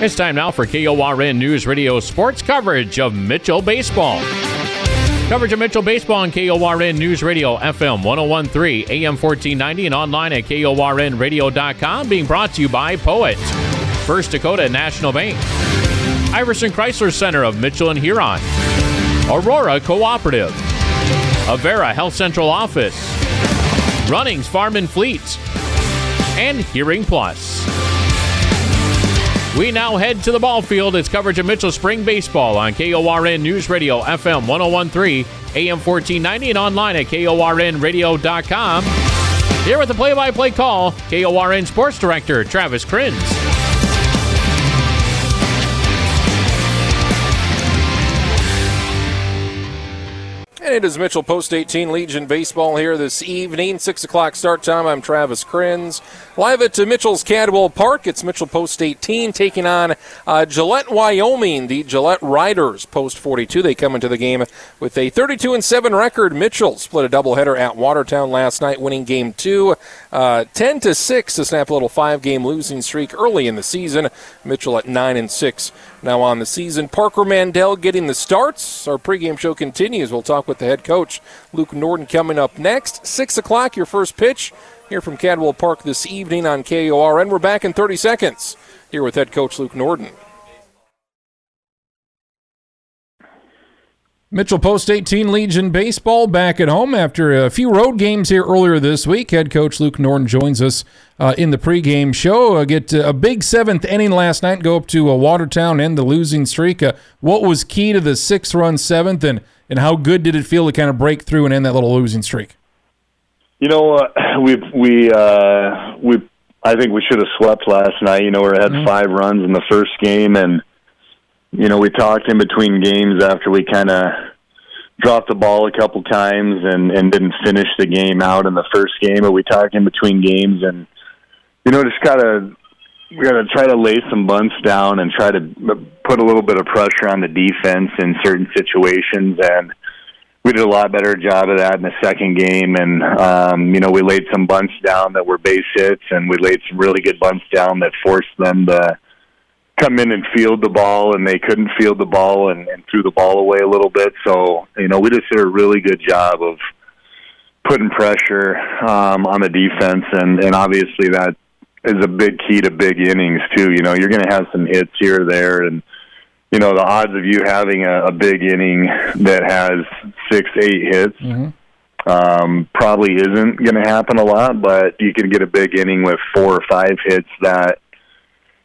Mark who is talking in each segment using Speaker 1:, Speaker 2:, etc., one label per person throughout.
Speaker 1: It's time now for KORN News Radio sports coverage of Mitchell Baseball. Coverage of Mitchell Baseball on KORN News Radio FM 1013, AM 1490, and online at KORNradio.com. Being brought to you by Poet, First Dakota National Bank, Iverson Chrysler Center of Mitchell and Huron, Aurora Cooperative, Avera Health Central Office, Runnings Farm and Fleet, and Hearing Plus. We now head to the ball field. It's coverage of Mitchell Spring Baseball on KORN News Radio, FM 1013, AM 1490, and online at KORNradio.com. Here with the play by play call, KORN Sports Director Travis Krenz.
Speaker 2: And it is Mitchell Post 18 Legion Baseball here this evening. 6 o'clock start time. I'm Travis Krenz. Live at Mitchell's Cadwell Park. It's Mitchell Post 18 taking on uh, Gillette, Wyoming. The Gillette Riders Post 42. They come into the game with a 32 and 7 record. Mitchell split a doubleheader at Watertown last night, winning game two, uh, 10 to 6 to snap a little five game losing streak early in the season. Mitchell at 9 and 6 now on the season. Parker Mandel getting the starts. Our pregame show continues. We'll talk with the head coach, Luke Norden, coming up next. 6 o'clock, your first pitch here from Cadwell Park this evening on KORN. We're back in 30 seconds here with head coach Luke Norden.
Speaker 3: Mitchell Post 18 Legion Baseball back at home after a few road games here earlier this week. Head coach Luke Norden joins us uh, in the pregame show. Uh, get uh, a big seventh inning last night, go up to uh, Watertown, end the losing streak. Uh, what was key to the six run seventh, and, and how good did it feel to kind of break through and end that little losing streak?
Speaker 4: You know, uh, we we uh, we I think we should have swept last night. You know, we had mm-hmm. five runs in the first game, and you know, we talked in between games after we kind of dropped the ball a couple times and and didn't finish the game out in the first game. But we talked in between games, and you know, just gotta we gotta try to lay some bunts down and try to put a little bit of pressure on the defense in certain situations and we did a lot better job of that in the second game and um you know we laid some bunts down that were base hits and we laid some really good bunts down that forced them to come in and field the ball and they couldn't field the ball and, and threw the ball away a little bit. So, you know, we just did a really good job of putting pressure um, on the defense and, and obviously that is a big key to big innings too. You know, you're gonna have some hits here or there and you know, the odds of you having a, a big inning that has six, eight hits mm-hmm. um, probably isn't going to happen a lot, but you can get a big inning with four or five hits that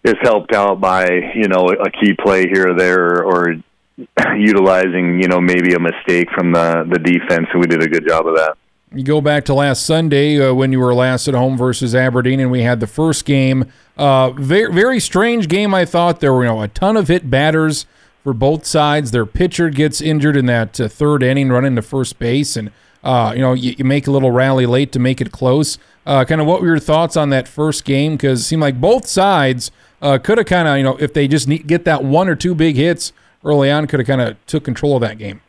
Speaker 4: is helped out by you know a key play here or there, or, utilizing you know maybe a mistake from the the defense, and we did a good job of that.
Speaker 3: You go back to last Sunday uh, when you were last at home versus Aberdeen, and we had the first game. Uh, very very strange game. I thought there were you know a ton of hit batters for both sides. Their pitcher gets injured in that uh, third inning, running to first base, and uh, you know you, you, make a little rally late to make it close. Uh, kind of what were your thoughts on that first game? Because it seemed like both sides uh, could have kind of, you know, if they just need, get that one or two big hits early on, could have kind of took control of that game.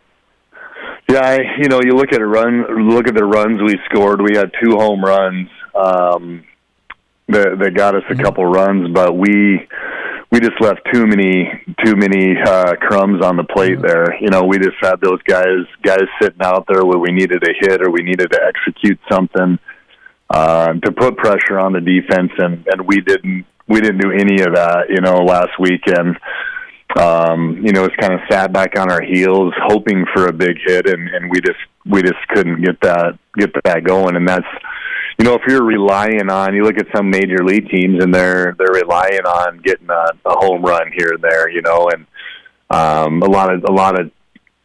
Speaker 4: Yeah, I, you know, you look at a run, look at the runs we scored. We had two home runs um, that that got us a mm-hmm. couple runs, but we we just left too many too many uh, crumbs on the plate mm-hmm. there. You know, we just had those guys guys sitting out there where we needed a hit or we needed to execute something uh, to put pressure on the defense, and and we didn't we didn't do any of that, you know, last weekend. Um, you know, it's kind of sat back on our heels, hoping for a big hit, and, and we just we just couldn't get that get that going. And that's, you know, if you're relying on, you look at some major league teams, and they're they're relying on getting a, a home run here and there, you know, and um, a lot of a lot of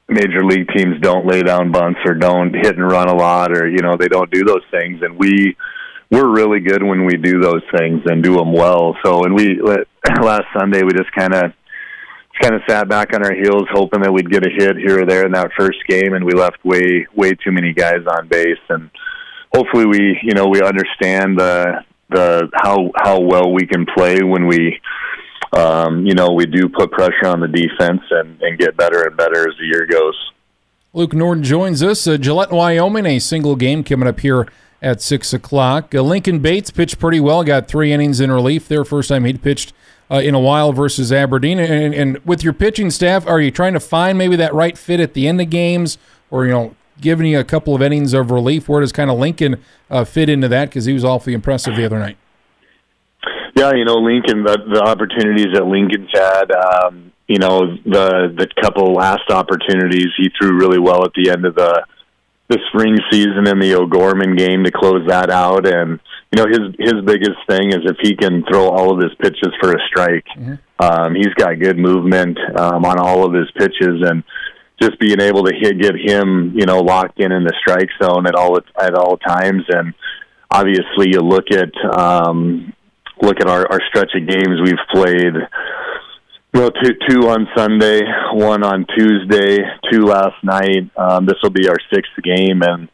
Speaker 4: major league teams don't lay down bunts or don't hit and run a lot, or you know, they don't do those things, and we we're really good when we do those things and do them well. So, and we last Sunday we just kind of kind of sat back on our heels, hoping that we'd get a hit here or there in that first game, and we left way way too many guys on base. And hopefully, we you know we understand the the how how well we can play when we um, you know we do put pressure on the defense and and get better and better as the year goes.
Speaker 3: Luke Norden joins us. Uh, Gillette, Wyoming, a single game coming up here at 6 o'clock. Uh, Lincoln Bates pitched pretty well, got three innings in relief. there. first time he'd pitched uh, in a while versus Aberdeen. And, and with your pitching staff, are you trying to find maybe that right fit at the end of games, or you know, giving you a couple of innings of relief? Where does kind of Lincoln uh, fit into that? Because he was awfully impressive the other night.
Speaker 4: Yeah, you know, Lincoln, the, the opportunities that Lincoln's had, um, you know, the the couple last opportunities he threw really well at the end of the the spring season in the O'Gorman game to close that out. And you know, his his biggest thing is if he can throw all of his pitches for a strike. Mm-hmm. Um, he's got good movement um, on all of his pitches, and just being able to hit, get him, you know, locked in in the strike zone at all at all times. And obviously, you look at um, look at our, our stretch of games we've played. Well, two two on Sunday, one on Tuesday, two last night. Um, this will be our sixth game, and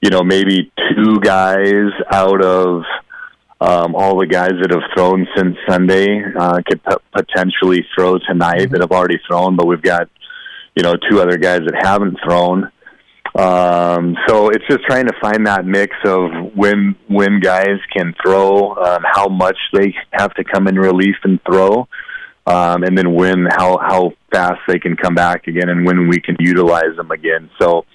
Speaker 4: you know maybe two guys out of um, all the guys that have thrown since Sunday uh, could p- potentially throw tonight mm-hmm. that have already thrown, but we've got you know two other guys that haven't thrown. Um, so it's just trying to find that mix of when when guys can throw, um, how much they have to come in relief and throw, um, and then when how how fast they can come back again, and when we can utilize them again. So,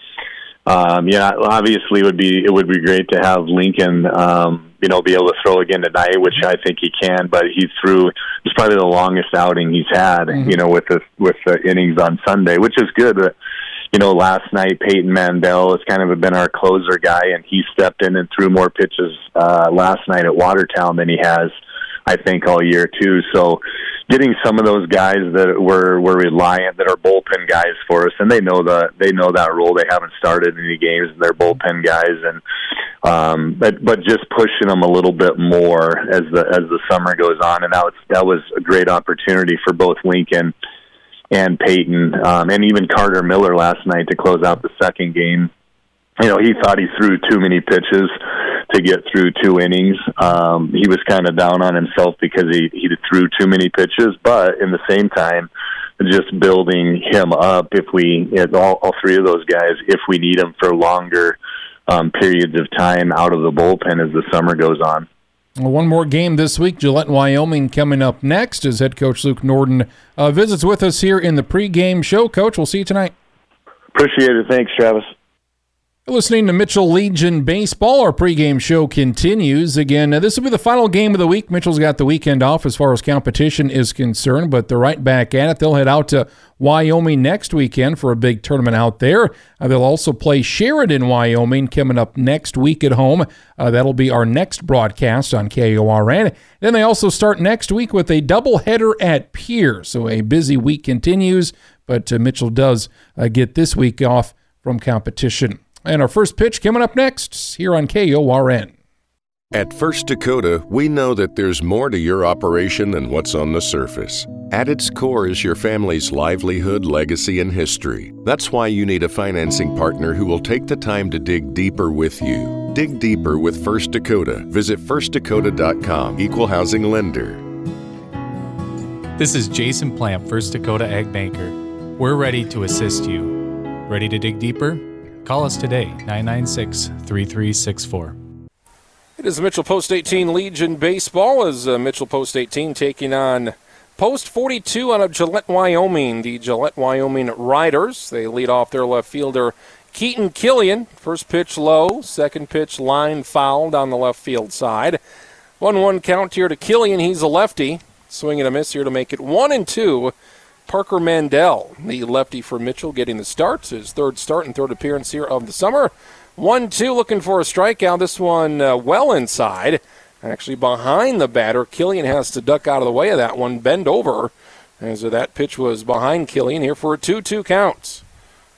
Speaker 4: um, yeah, obviously it would be it would be great to have Lincoln, um, you know, be able to throw again tonight, which I think he can. But he threw it's probably the longest outing he's had, mm-hmm. you know, with the with the innings on Sunday, which is good. But, you know, last night Peyton Mandel has kind of been our closer guy, and he stepped in and threw more pitches uh, last night at Watertown than he has, I think, all year too. So, getting some of those guys that were were reliant, that are bullpen guys for us, and they know the they know that role. They haven't started any games, and they're bullpen guys, and um, but but just pushing them a little bit more as the as the summer goes on, and that was that was a great opportunity for both Lincoln and Peyton, um, and even Carter Miller last night to close out the second game. You know, he thought he threw too many pitches to get through two innings. Um, he was kind of down on himself because he he threw too many pitches, but in the same time, just building him up if we all, all three of those guys if we need them for longer um, periods of time out of the bullpen as the summer goes on.
Speaker 3: One more game this week, Gillette, Wyoming, coming up next as head coach Luke Norden uh, visits with us here in the pregame show. Coach, we'll see you tonight.
Speaker 4: Appreciate it. Thanks, Travis.
Speaker 3: Listening to Mitchell Legion Baseball, our pregame show continues. Again, this will be the final game of the week. Mitchell's got the weekend off as far as competition is concerned, but they're right back at it. They'll head out to Wyoming next weekend for a big tournament out there. Uh, they'll also play Sheridan, Wyoming, coming up next week at home. Uh, that'll be our next broadcast on KORN. Then they also start next week with a doubleheader at Pierre. So a busy week continues, but uh, Mitchell does uh, get this week off from competition. And our first pitch coming up next here on KORN.
Speaker 5: At First Dakota, we know that there's more to your operation than what's on the surface. At its core is your family's livelihood, legacy, and history. That's why you need a financing partner who will take the time to dig deeper with you. Dig deeper with First Dakota. Visit firstdakota.com, equal housing lender.
Speaker 6: This is Jason Plamp, First Dakota Ag Banker. We're ready to assist you. Ready to dig deeper? Call us today, 996 3364.
Speaker 2: It is Mitchell Post 18 Legion Baseball as uh, Mitchell Post 18 taking on Post 42 out of Gillette, Wyoming. The Gillette, Wyoming Riders. They lead off their left fielder, Keaton Killian. First pitch low, second pitch line foul down the left field side. 1 1 count here to Killian. He's a lefty. Swinging a miss here to make it 1 and 2 Parker Mandel, the lefty for Mitchell, getting the starts. His third start and third appearance here of the summer. 1 2 looking for a strikeout. This one uh, well inside. Actually behind the batter. Killian has to duck out of the way of that one, bend over. As that pitch was behind Killian here for a 2 2 count.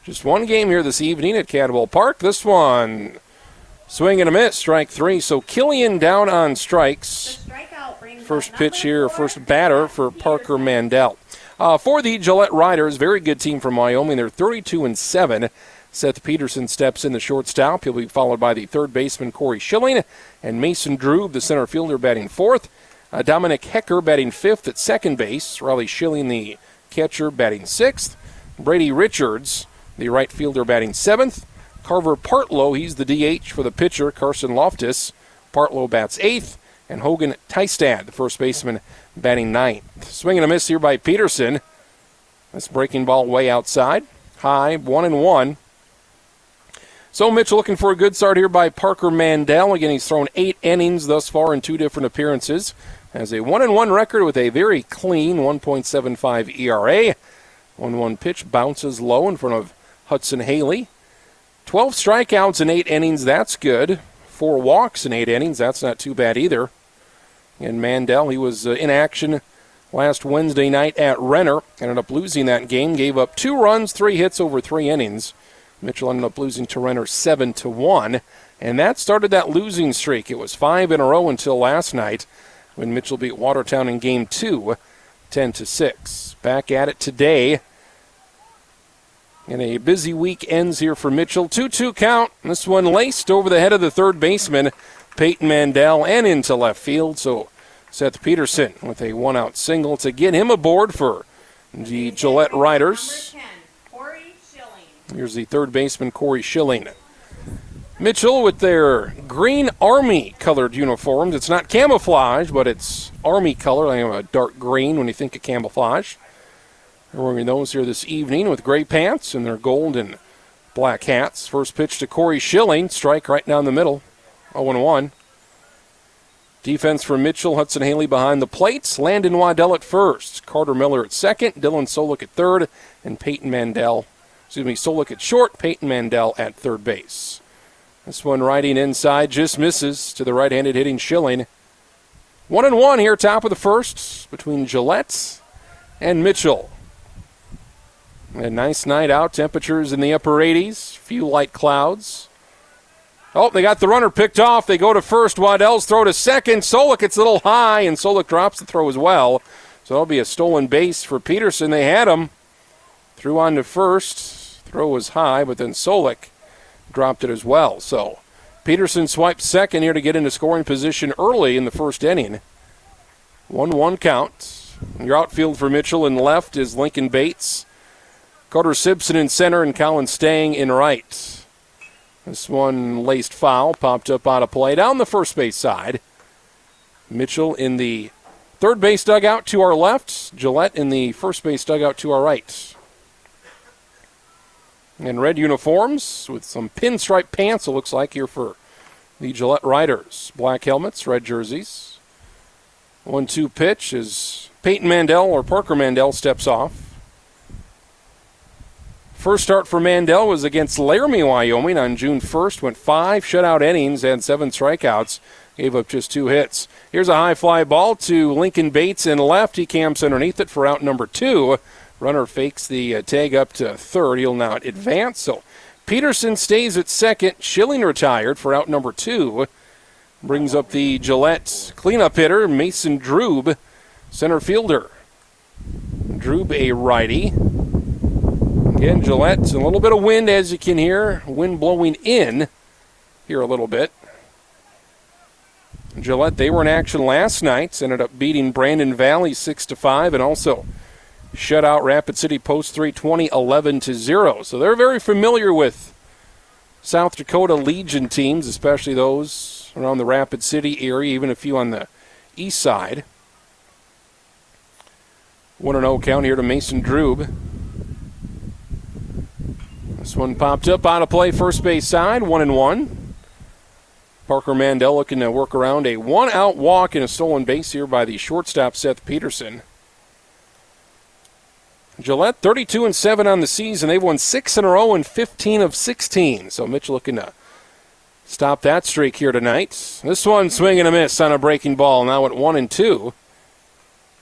Speaker 2: Just one game here this evening at Cadwell Park. This one, swing and a miss, strike three. So Killian down on strikes. First pitch here, first batter for Parker Mandel. Uh, for the Gillette Riders, very good team from Wyoming. They're 32 and 7. Seth Peterson steps in the shortstop. He'll be followed by the third baseman Corey Schilling and Mason Drube, the center fielder, batting fourth. Uh, Dominic Hecker batting fifth at second base. Riley Schilling, the catcher, batting sixth. Brady Richards, the right fielder, batting seventh. Carver Partlow, he's the DH for the pitcher. Carson Loftus. Partlow bats eighth. and Hogan Tystad, the first baseman, batting ninth. Swing and a miss here by Peterson. That's breaking ball way outside. High, one and one. So Mitchell looking for a good start here by Parker Mandel. Again, he's thrown eight innings thus far in two different appearances. Has a one and one record with a very clean 1.75 ERA. One one pitch bounces low in front of Hudson Haley. 12 strikeouts in eight innings. That's good. Four walks in eight innings. That's not too bad either. And Mandel, he was uh, in action last Wednesday night at Renner. Ended up losing that game. Gave up two runs, three hits over three innings. Mitchell ended up losing to Renner 7 to 1, and that started that losing streak. It was 5 in a row until last night when Mitchell beat Watertown in game 2 10 to 6. Back at it today. And a busy week ends here for Mitchell. 2 2 count. This one laced over the head of the third baseman, Peyton Mandel, and into left field. So Seth Peterson with a one out single to get him aboard for the Gillette Riders. Here's the third baseman, Corey Schilling. Mitchell with their green Army colored uniforms. It's not camouflage, but it's Army color, like a dark green when you think of camouflage. They're wearing those here this evening with gray pants and their gold and black hats. First pitch to Corey Schilling, strike right down the middle, 0 1. Defense for Mitchell, Hudson Haley behind the plates, Landon Waddell at first, Carter Miller at second, Dylan Solik at third, and Peyton Mandel excuse me, Solik at short, Peyton Mandel at third base. This one riding inside just misses to the right-handed hitting Schilling. One and one here, top of the first between Gillette and Mitchell. A nice night out. Temperatures in the upper 80s. Few light clouds. Oh, they got the runner picked off. They go to first. Waddell's throw to second. Solik gets a little high, and Solik drops the throw as well. So that'll be a stolen base for Peterson. They had him. Threw on to first. Throw was high, but then Solik dropped it as well. So Peterson swiped second here to get into scoring position early in the first inning. 1 1 count. Your outfield for Mitchell in left is Lincoln Bates. Carter Simpson in center and Colin Stang in right. This one laced foul, popped up out of play down the first base side. Mitchell in the third base dugout to our left, Gillette in the first base dugout to our right in red uniforms with some pinstripe pants, it looks like, here for the Gillette Riders. Black helmets, red jerseys. 1 2 pitch as Peyton Mandel or Parker Mandel steps off. First start for Mandel was against Laramie, Wyoming on June 1st. Went five shutout innings and seven strikeouts. Gave up just two hits. Here's a high fly ball to Lincoln Bates in left. He camps underneath it for out number two. Runner fakes the uh, tag up to third. He'll now advance. So Peterson stays at second. Schilling retired for out number two. Brings up the Gillette cleanup hitter, Mason Drube, center fielder. Drube, a righty. Again, Gillette, a little bit of wind as you can hear. Wind blowing in here a little bit. Gillette, they were in action last night. Ended up beating Brandon Valley 6 to 5 and also shut out Rapid City Post 320 11 to 0. So they're very familiar with South Dakota Legion teams, especially those around the Rapid City area, even a few on the east side. 1 0 count here to Mason Drube. This one popped up out of play, first base side, 1 and 1. Parker Mandel looking to work around a one out walk and a stolen base here by the shortstop Seth Peterson. Gillette 32 and 7 on the season. They've won 6 in a row and 15 of 16. So Mitch looking to stop that streak here tonight. This one swing and a miss on a breaking ball. Now at 1 and 2.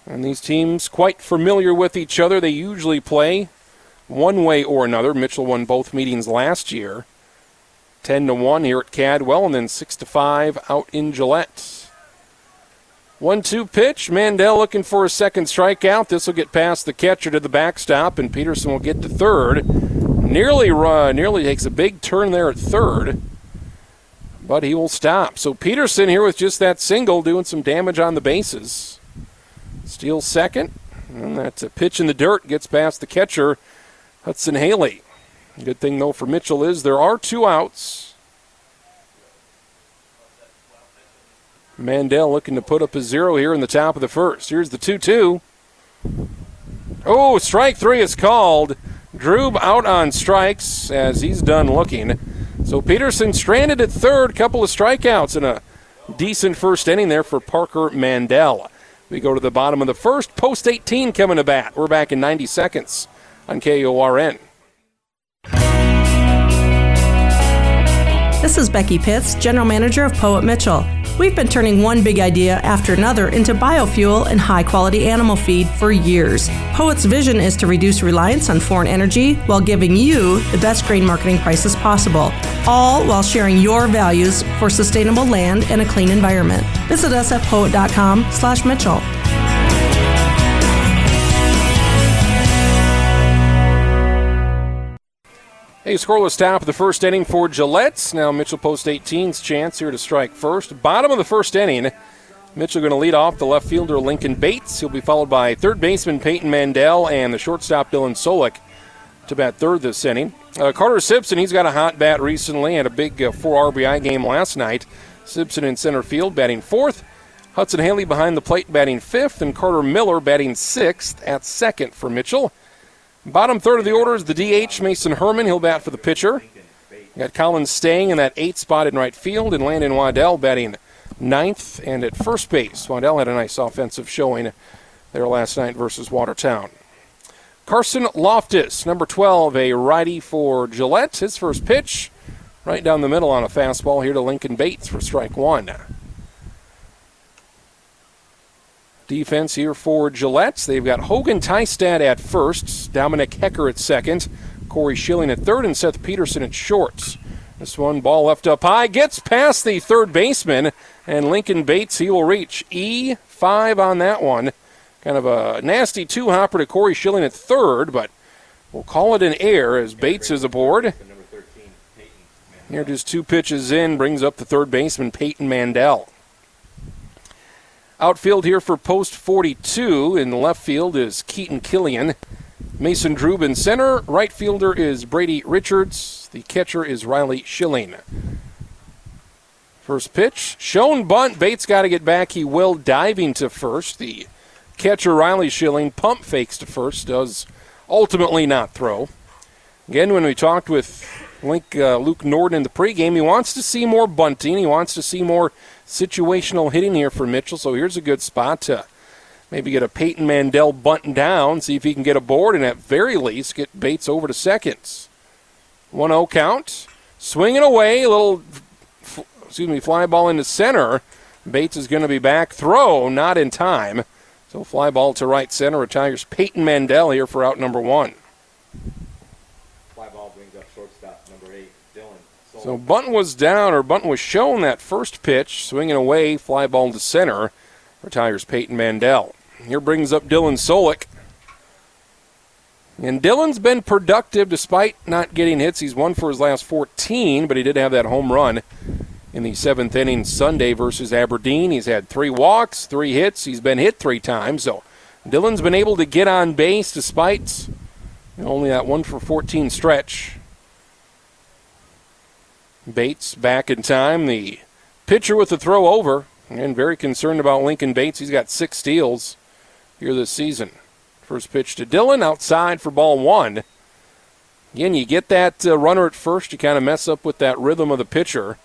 Speaker 2: And these teams quite familiar with each other. They usually play one way or another. Mitchell won both meetings last year. 10 to 1 here at Cadwell and then 6 to 5 out in Gillette. One two pitch. Mandel looking for a second strikeout. This will get past the catcher to the backstop, and Peterson will get to third. Nearly run, nearly takes a big turn there at third, but he will stop. So Peterson here with just that single doing some damage on the bases. Steals second, and that's a pitch in the dirt gets past the catcher, Hudson Haley. Good thing though for Mitchell is there are two outs. Mandel looking to put up a zero here in the top of the first. Here's the 2 2. Oh, strike three is called. Drube out on strikes as he's done looking. So Peterson stranded at third, couple of strikeouts and a decent first inning there for Parker Mandel. We go to the bottom of the first. Post 18 coming to bat. We're back in 90 seconds on KORN.
Speaker 7: This is Becky Pitts, General Manager of Poet Mitchell. We've been turning one big idea after another into biofuel and high quality animal feed for years. Poet's vision is to reduce reliance on foreign energy while giving you the best grain marketing prices possible, all while sharing your values for sustainable land and a clean environment. Visit us at poet.com/mitchell.
Speaker 2: A scoreless top of the first inning for Gillette. Now Mitchell Post 18's chance here to strike first. Bottom of the first inning. Mitchell going to lead off the left fielder Lincoln Bates. He'll be followed by third baseman Peyton Mandel and the shortstop Dylan Solik to bat third this inning. Uh, Carter Simpson, he's got a hot bat recently. Had a big uh, four RBI game last night. Simpson in center field batting fourth. Hudson Haley behind the plate batting fifth, and Carter Miller batting sixth at second for Mitchell. Bottom third of the order is the DH, Mason Herman. He'll bat for the pitcher. got Colin Stang in that eighth spot in right field, and Landon Waddell batting ninth and at first base. Waddell had a nice offensive showing there last night versus Watertown. Carson Loftus, number 12, a righty for Gillette. His first pitch, right down the middle on a fastball here to Lincoln Bates for strike one. Defense here for Gillette. They've got Hogan Tystad at first, Dominic Hecker at second, Corey Schilling at third, and Seth Peterson at short. This one ball left up high, gets past the third baseman, and Lincoln Bates, he will reach E5 on that one. Kind of a nasty two hopper to Corey Schilling at third, but we'll call it an air as Bates is aboard. Here just two pitches in, brings up the third baseman, Peyton Mandel. Outfield here for post 42. In left field is Keaton Killian. Mason Drube in center. Right fielder is Brady Richards. The catcher is Riley Schilling. First pitch. Shown bunt. Bates got to get back. He will diving to first. The catcher Riley Schilling pump fakes to first. Does ultimately not throw. Again, when we talked with Link, uh, Luke Norden in the pregame, he wants to see more bunting. He wants to see more situational hitting here for Mitchell. So here's a good spot to maybe get a Peyton Mandel bunting down, see if he can get a board, and at very least get Bates over to seconds. 1 0 count. Swinging away, a little, excuse me, fly ball into center. Bates is going to be back. Throw, not in time. So fly ball to right center retires Peyton Mandel here for out number one. So Bunton was down, or Bunton was shown that first pitch, swinging away, fly ball to center, retires Peyton Mandel. Here brings up Dylan Solik. And Dylan's been productive despite not getting hits. He's won for his last 14, but he did have that home run in the seventh inning Sunday versus Aberdeen. He's had three walks, three hits. He's been hit three times. So Dylan's been able to get on base despite only that one for 14 stretch. Bates back in time. The pitcher with the throw over, and very concerned about Lincoln Bates. He's got six steals here this season. First pitch to Dylan outside for ball one. Again, you get that uh, runner at first, you kind of mess up with that rhythm of the pitcher.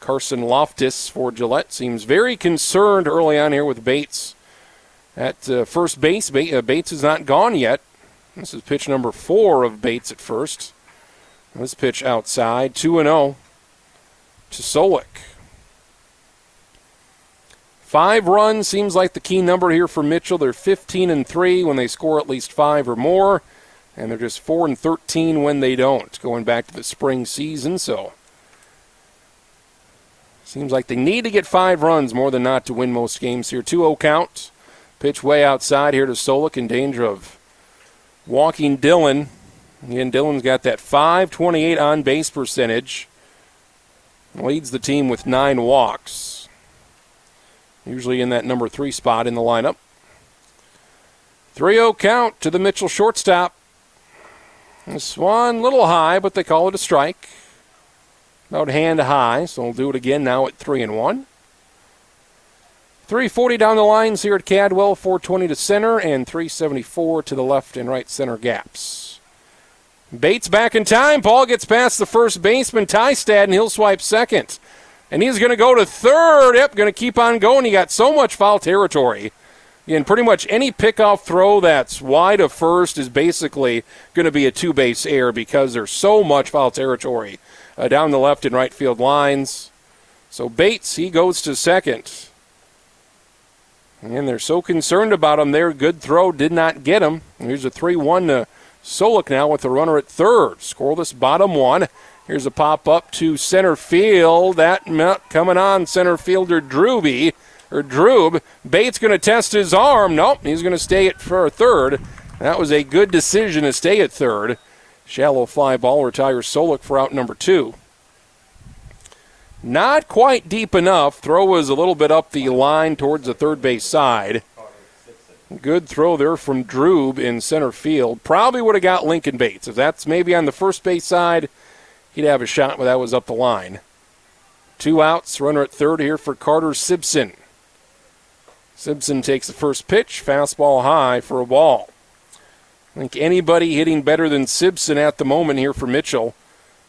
Speaker 2: Carson Loftus for Gillette seems very concerned early on here with Bates at uh, first base. Uh, Bates is not gone yet. This is pitch number four of Bates at first. This pitch outside, 2 0 to Solik. Five runs seems like the key number here for Mitchell. They're 15 and 3 when they score at least five or more, and they're just 4 and 13 when they don't, going back to the spring season. So, seems like they need to get five runs more than not to win most games here. 2 0 count. Pitch way outside here to Solik in danger of walking Dylan. Again, Dylan's got that 528 on base percentage. Leads the team with nine walks. Usually in that number three spot in the lineup. 3 0 count to the Mitchell shortstop. This one little high, but they call it a strike. About hand high, so we'll do it again now at 3 and 1. 340 down the lines here at Cadwell, 420 to center, and 374 to the left and right center gaps. Bates back in time. Paul gets past the first baseman, Tystad, and he'll swipe second. And he's going to go to third. Yep, going to keep on going. He got so much foul territory. And pretty much any pickoff throw that's wide of first is basically going to be a two base error because there's so much foul territory uh, down the left and right field lines. So Bates, he goes to second. And they're so concerned about him there. Good throw, did not get him. Here's a 3 1 to Solik now with the runner at third. Scoreless bottom one. Here's a pop up to center field. That coming on center fielder Drewby or Droob. Bates going to test his arm. Nope, he's going to stay at for third. That was a good decision to stay at third. Shallow fly ball retires Solik for out number two. Not quite deep enough. Throw was a little bit up the line towards the third base side. Good throw there from Droob in center field. Probably would have got Lincoln Bates. If that's maybe on the first base side, he'd have a shot, but that was up the line. Two outs, runner at third here for Carter Simpson. Simpson takes the first pitch, fastball high for a ball. I think anybody hitting better than Simpson at the moment here for Mitchell.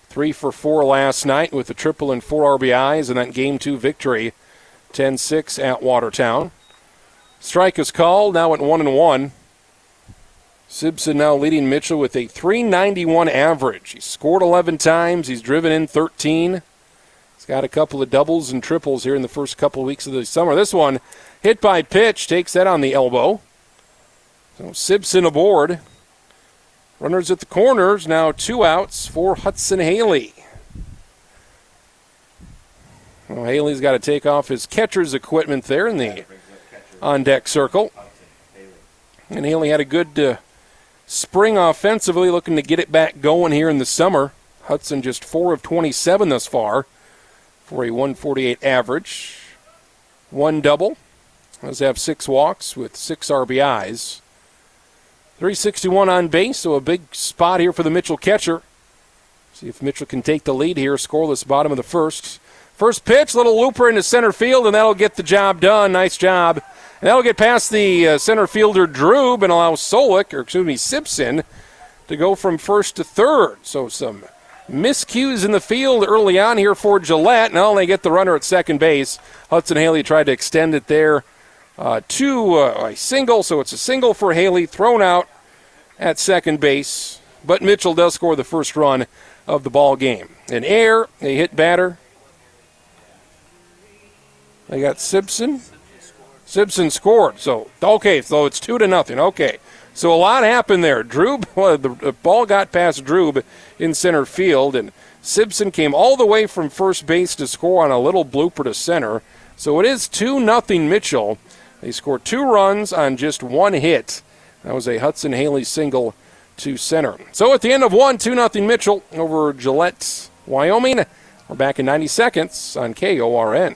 Speaker 2: Three for four last night with a triple and four RBIs in that game two victory, 10 6 at Watertown. Strike is called, now at 1 and 1. Simpson now leading Mitchell with a 391 average. He's scored 11 times, he's driven in 13. He's got a couple of doubles and triples here in the first couple of weeks of the summer. This one Hit by pitch, takes that on the elbow. So Simpson aboard. Runners at the corners, now two outs for Hudson Haley. Well, Haley's got to take off his catcher's equipment there in the on deck circle. And Haley had a good uh, spring offensively, looking to get it back going here in the summer. Hudson just 4 of 27 thus far for a 148 average. One double, does have six walks with six RBIs. 361 on base, so a big spot here for the Mitchell catcher. See if Mitchell can take the lead here, scoreless bottom of the first. First pitch, little looper into center field, and that'll get the job done. Nice job. And that'll get past the uh, center fielder Droob and allow Solik, or excuse me, Simpson, to go from first to third. So some miscues in the field early on here for Gillette. Now they get the runner at second base. Hudson Haley tried to extend it there uh, to uh, a single, so it's a single for Haley, thrown out at second base. But Mitchell does score the first run of the ball game. An air, a hit batter. They got Simpson. Simpson scored. So okay, so it's two to nothing. Okay, so a lot happened there. Droob, well, the ball got past Droob in center field, and Simpson came all the way from first base to score on a little blooper to center. So it is two nothing Mitchell. They scored two runs on just one hit. That was a Hudson Haley single to center. So at the end of one, 2 nothing Mitchell over Gillette, Wyoming. We're back in 90 seconds on KORN.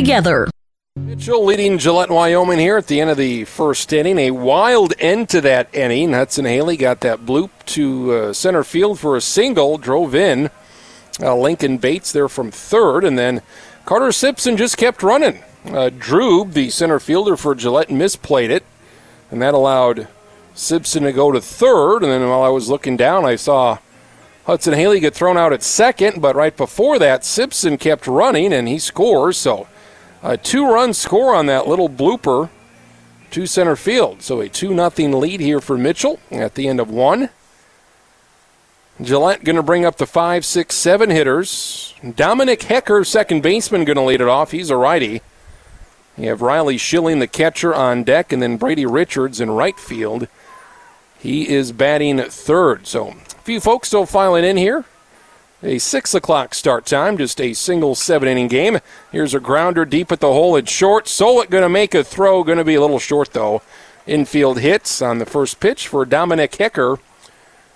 Speaker 8: together.
Speaker 2: Mitchell leading Gillette, Wyoming here at the end of the first inning. A wild end to that inning. Hudson Haley got that bloop to uh, center field for a single, drove in. Uh, Lincoln Bates there from third, and then Carter Simpson just kept running. Uh, Droob, the center fielder for Gillette, misplayed it, and that allowed Simpson to go to third. And then while I was looking down, I saw Hudson Haley get thrown out at second, but right before that, Simpson kept running and he scores. So a two run score on that little blooper to center field. So a 2 0 lead here for Mitchell at the end of one. Gillette going to bring up the five, six, seven hitters. Dominic Hecker, second baseman, going to lead it off. He's a righty. You have Riley Schilling, the catcher, on deck, and then Brady Richards in right field. He is batting third. So a few folks still filing in here. A 6 o'clock start time, just a single seven inning game. Here's a grounder deep at the hole. It's short. Solik going to make a throw. Going to be a little short, though. Infield hits on the first pitch for Dominic Hecker.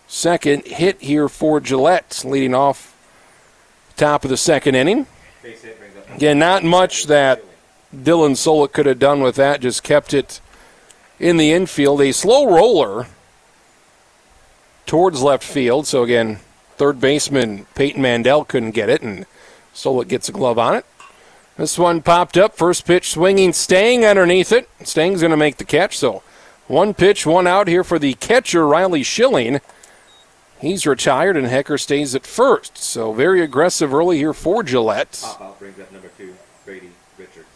Speaker 2: Second hit here for Gillette, leading off top of the second inning. Again, not much that Dylan Solik could have done with that, just kept it in the infield. A slow roller towards left field. So, again, third baseman Peyton Mandel couldn't get it, and Solik gets a glove on it. This one popped up, first pitch swinging, staying underneath it. Stang's going to make the catch, so one pitch, one out here for the catcher, Riley Schilling. He's retired, and Hecker stays at first. So very aggressive early here for Gillette.
Speaker 9: Pop-out brings up number two, Brady Richards.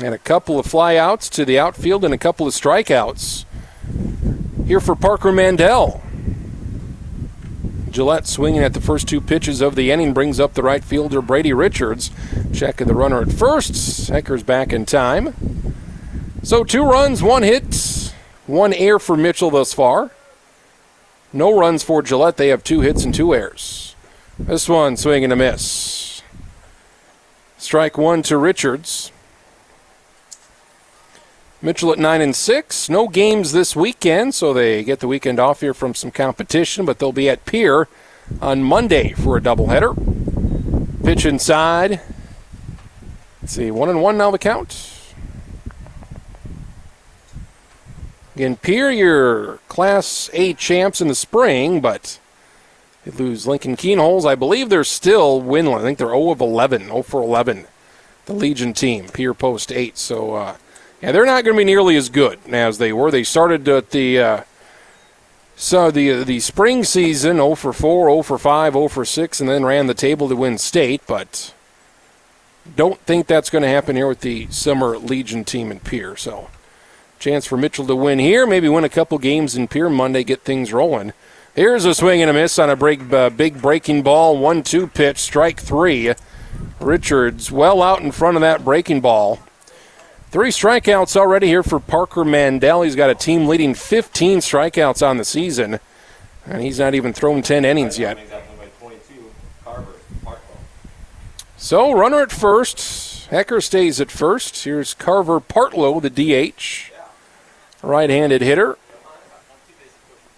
Speaker 2: And a couple of flyouts to the outfield and a couple of strikeouts here for Parker Mandel. Gillette swinging at the first two pitches of the inning brings up the right fielder Brady Richards. Check of the runner at first. Hecker's back in time. So two runs, one hit, one air for Mitchell thus far. No runs for Gillette. They have two hits and two airs. This one swing and a miss. Strike one to Richards. Mitchell at nine and six. No games this weekend, so they get the weekend off here from some competition, but they'll be at Pierre on Monday for a doubleheader. Pitch inside. Let's see, one and one now the count. Again, Pierre, your Class A champs in the spring, but they lose Lincoln Keenholz. I believe they're still winless. I think they're 0 of 11, 0 for 11. The Legion team, Pierre Post 8. So, uh, yeah, they're not going to be nearly as good as they were. They started at the uh, so the the spring season 0 for 4, 0 for 5, 0 for 6, and then ran the table to win state. But don't think that's going to happen here with the summer Legion team in Pierre. So. Chance for Mitchell to win here, maybe win a couple games in Pierre Monday, get things rolling. Here's a swing and a miss on a break, uh, big breaking ball, one-two pitch, strike three. Richards well out in front of that breaking ball. Three strikeouts already here for Parker Mandel. He's got a team leading 15 strikeouts on the season, and he's not even thrown 10 innings yet. So runner at first. Hecker stays at first. Here's Carver Partlow, the DH right-handed hitter.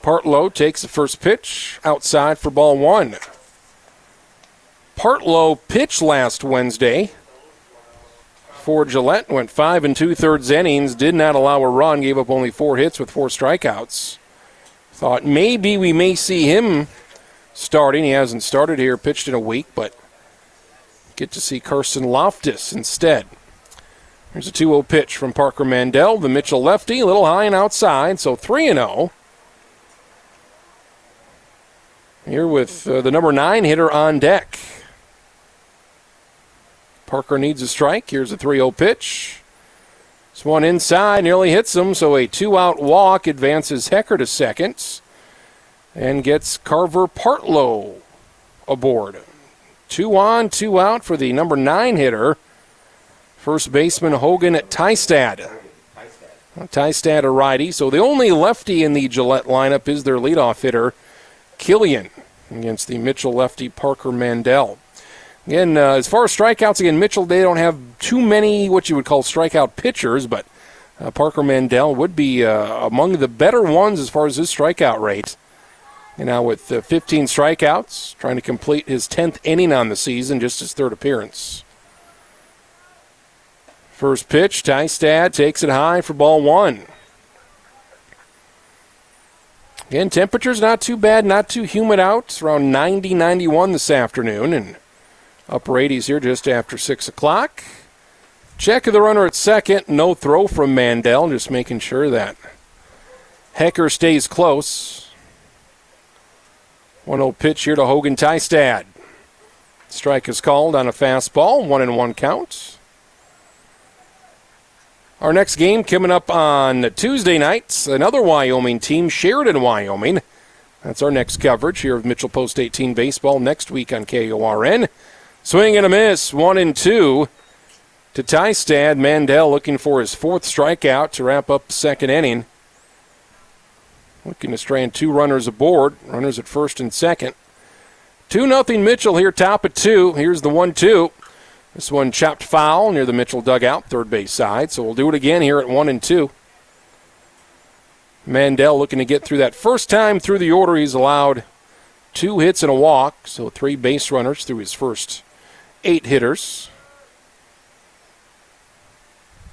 Speaker 2: Partlow takes the first pitch outside for ball one. Partlow pitched last Wednesday for Gillette, went five and two thirds innings, did not allow a run, gave up only four hits with four strikeouts. Thought maybe we may see him starting. He hasn't started here, pitched in a week, but get to see Carson Loftus instead. Here's a 2 0 pitch from Parker Mandel. The Mitchell lefty, a little high and outside, so 3 0. Here with uh, the number 9 hitter on deck. Parker needs a strike. Here's a 3 0 pitch. This one inside nearly hits him, so a two out walk advances Hecker to second and gets Carver Partlow aboard. Two on, two out for the number 9 hitter. First baseman Hogan at Tystad. Tystad a righty. So the only lefty in the Gillette lineup is their leadoff hitter, Killian, against the Mitchell lefty Parker Mandel. Again, uh, as far as strikeouts, again, Mitchell, they don't have too many what you would call strikeout pitchers, but uh, Parker Mandel would be uh, among the better ones as far as his strikeout rate. And now with uh, 15 strikeouts, trying to complete his 10th inning on the season, just his third appearance. First pitch, Ty Tystad takes it high for ball one. Again, temperature's not too bad, not too humid out. It's around 90, 91 this afternoon, and upper 80s here just after 6 o'clock. Check of the runner at second. No throw from Mandel, just making sure that Hecker stays close. 1 0 pitch here to Hogan Tystad. Strike is called on a fastball, 1 and 1 count. Our next game coming up on Tuesday night, another Wyoming team, Sheridan, Wyoming. That's our next coverage here of Mitchell Post 18 baseball next week on KORN. Swing and a miss, one and two to Tystad. Mandel looking for his fourth strikeout to wrap up the second inning. Looking to strand two runners aboard, runners at first and second. 2 nothing Mitchell here, top of two. Here's the 1 2. This one chopped foul near the Mitchell dugout, third base side. So we'll do it again here at 1 and 2. Mandel looking to get through that first time through the order. He's allowed two hits and a walk, so three base runners through his first eight hitters.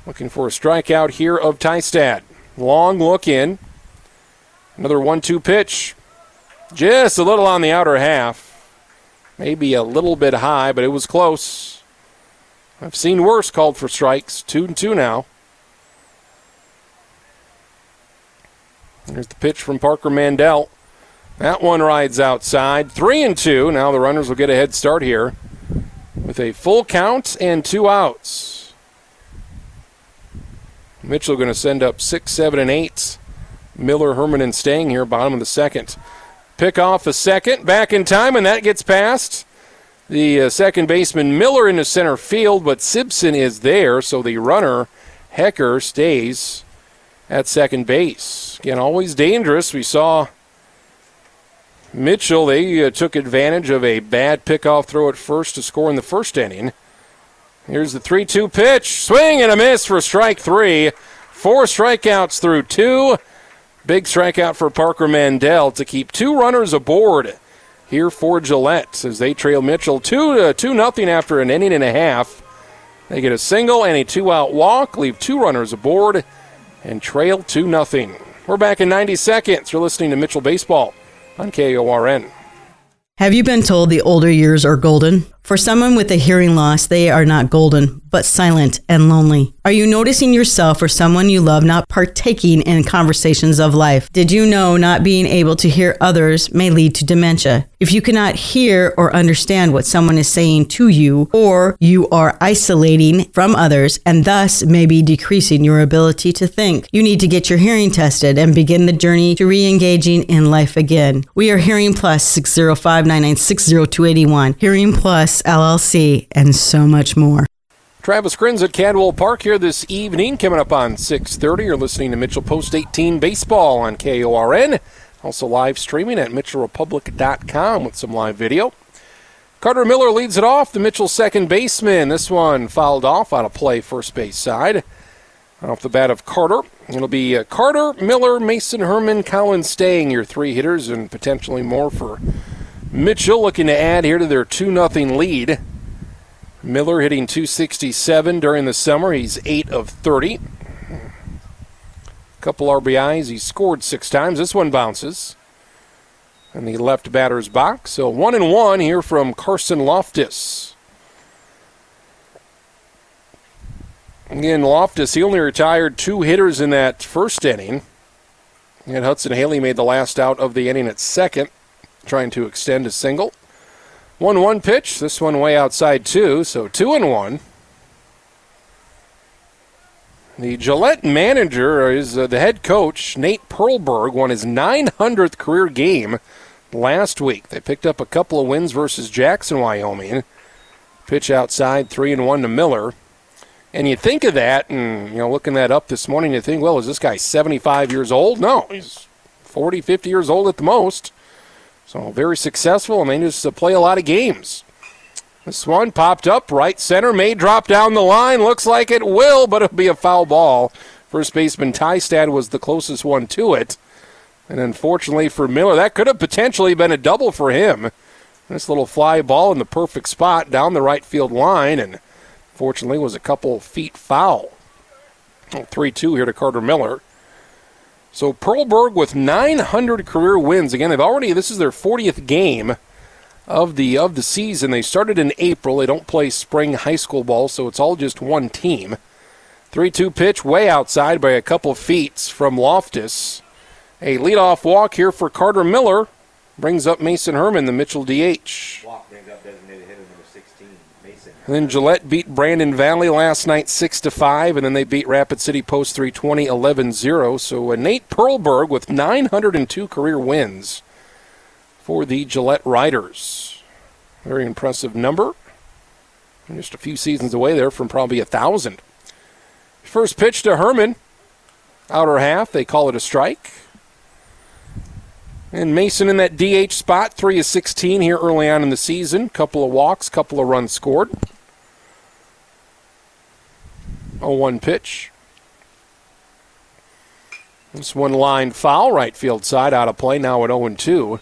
Speaker 2: Looking for a strikeout here of Tystad. Long look in. Another 1 2 pitch. Just a little on the outer half. Maybe a little bit high, but it was close. I've seen worse called for strikes. 2 and 2 now. Here's the pitch from Parker Mandel. That one rides outside. 3 and 2. Now the runners will get a head start here with a full count and two outs. Mitchell going to send up six, seven, and eight. Miller, Herman, and Stang here, bottom of the second. Pick off a second, back in time, and that gets past the uh, second baseman Miller into center field, but Simpson is there, so the runner Hecker stays at second base. Again, always dangerous. We saw Mitchell, they uh, took advantage of a bad pickoff throw at first to score in the first inning. Here's the 3 2 pitch. Swing and a miss for strike three. Four strikeouts through two. Big strikeout for Parker Mandel to keep two runners aboard here for Gillette as they trail Mitchell 2 to 2 nothing after an inning and a half. They get a single and a two out walk, leave two runners aboard, and trail 2 nothing. We're back in 90 seconds. You're listening to Mitchell Baseball on KORN.
Speaker 10: Have you been told the older years are golden? For someone with a hearing loss, they are not golden, but silent and lonely. Are you noticing yourself or someone you love not partaking in conversations of life? Did you know not being able to hear others may lead to dementia? If you cannot hear or understand what someone is saying to you, or you are isolating from others and thus may be decreasing your ability to think, you need to get your hearing tested and begin the journey to re engaging in life again. We are Hearing Plus 605 996 Hearing Plus LLC, and so much more.
Speaker 2: Travis Krenz at Cadwell Park here this evening. Coming up on 6.30, you're listening to Mitchell Post 18 Baseball on KORN. Also live streaming at mitchellrepublic.com with some live video. Carter Miller leads it off, the Mitchell second baseman. This one fouled off on a play first base side. Off the bat of Carter. It'll be uh, Carter, Miller, Mason Herman, Colin Stang, your three hitters, and potentially more for Mitchell looking to add here to their 2 0 lead. Miller hitting 267 during the summer. He's 8 of 30. Couple RBIs. He scored six times. This one bounces. In the left batter's box. So 1 and 1 here from Carson Loftus. Again, Loftus, he only retired two hitters in that first inning. And Hudson Haley made the last out of the inning at second trying to extend a single. 1 1 pitch. This one way outside two, so 2 and 1. The Gillette manager is uh, the head coach, Nate Perlberg, won his 900th career game last week. They picked up a couple of wins versus Jackson, Wyoming. Pitch outside, 3 and 1 to Miller. And you think of that, and you know, looking that up this morning, you think, well, is this guy 75 years old? No, he's 40, 50 years old at the most. So very successful, and they just uh, play a lot of games. This one popped up right center, may drop down the line. Looks like it will, but it'll be a foul ball. First baseman Tystad was the closest one to it. And unfortunately for Miller, that could have potentially been a double for him. This little fly ball in the perfect spot down the right field line, and fortunately was a couple feet foul. 3 2 here to Carter Miller. So Perlberg with 900 career wins. Again, they've already this is their 40th game of the of the season. They started in April. They don't play spring high school ball, so it's all just one team. 3-2 pitch way outside by a couple feet from Loftus. A leadoff walk here for Carter Miller brings up Mason Herman, the Mitchell DH
Speaker 9: brings up designated hitter number 16, Mason.
Speaker 2: And then Gillette beat Brandon Valley last night 6 to 5 and then they beat Rapid City Post 320 11-0. So uh, Nate Perlberg with 902 career wins for the Gillette Riders. Very impressive number. Just a few seasons away there from probably a thousand. First pitch to Herman. Outer half, they call it a strike. And Mason in that DH spot, 3 of 16 here early on in the season. Couple of walks, couple of runs scored. 0 1 pitch. This one line foul, right field side, out of play now at 0 2.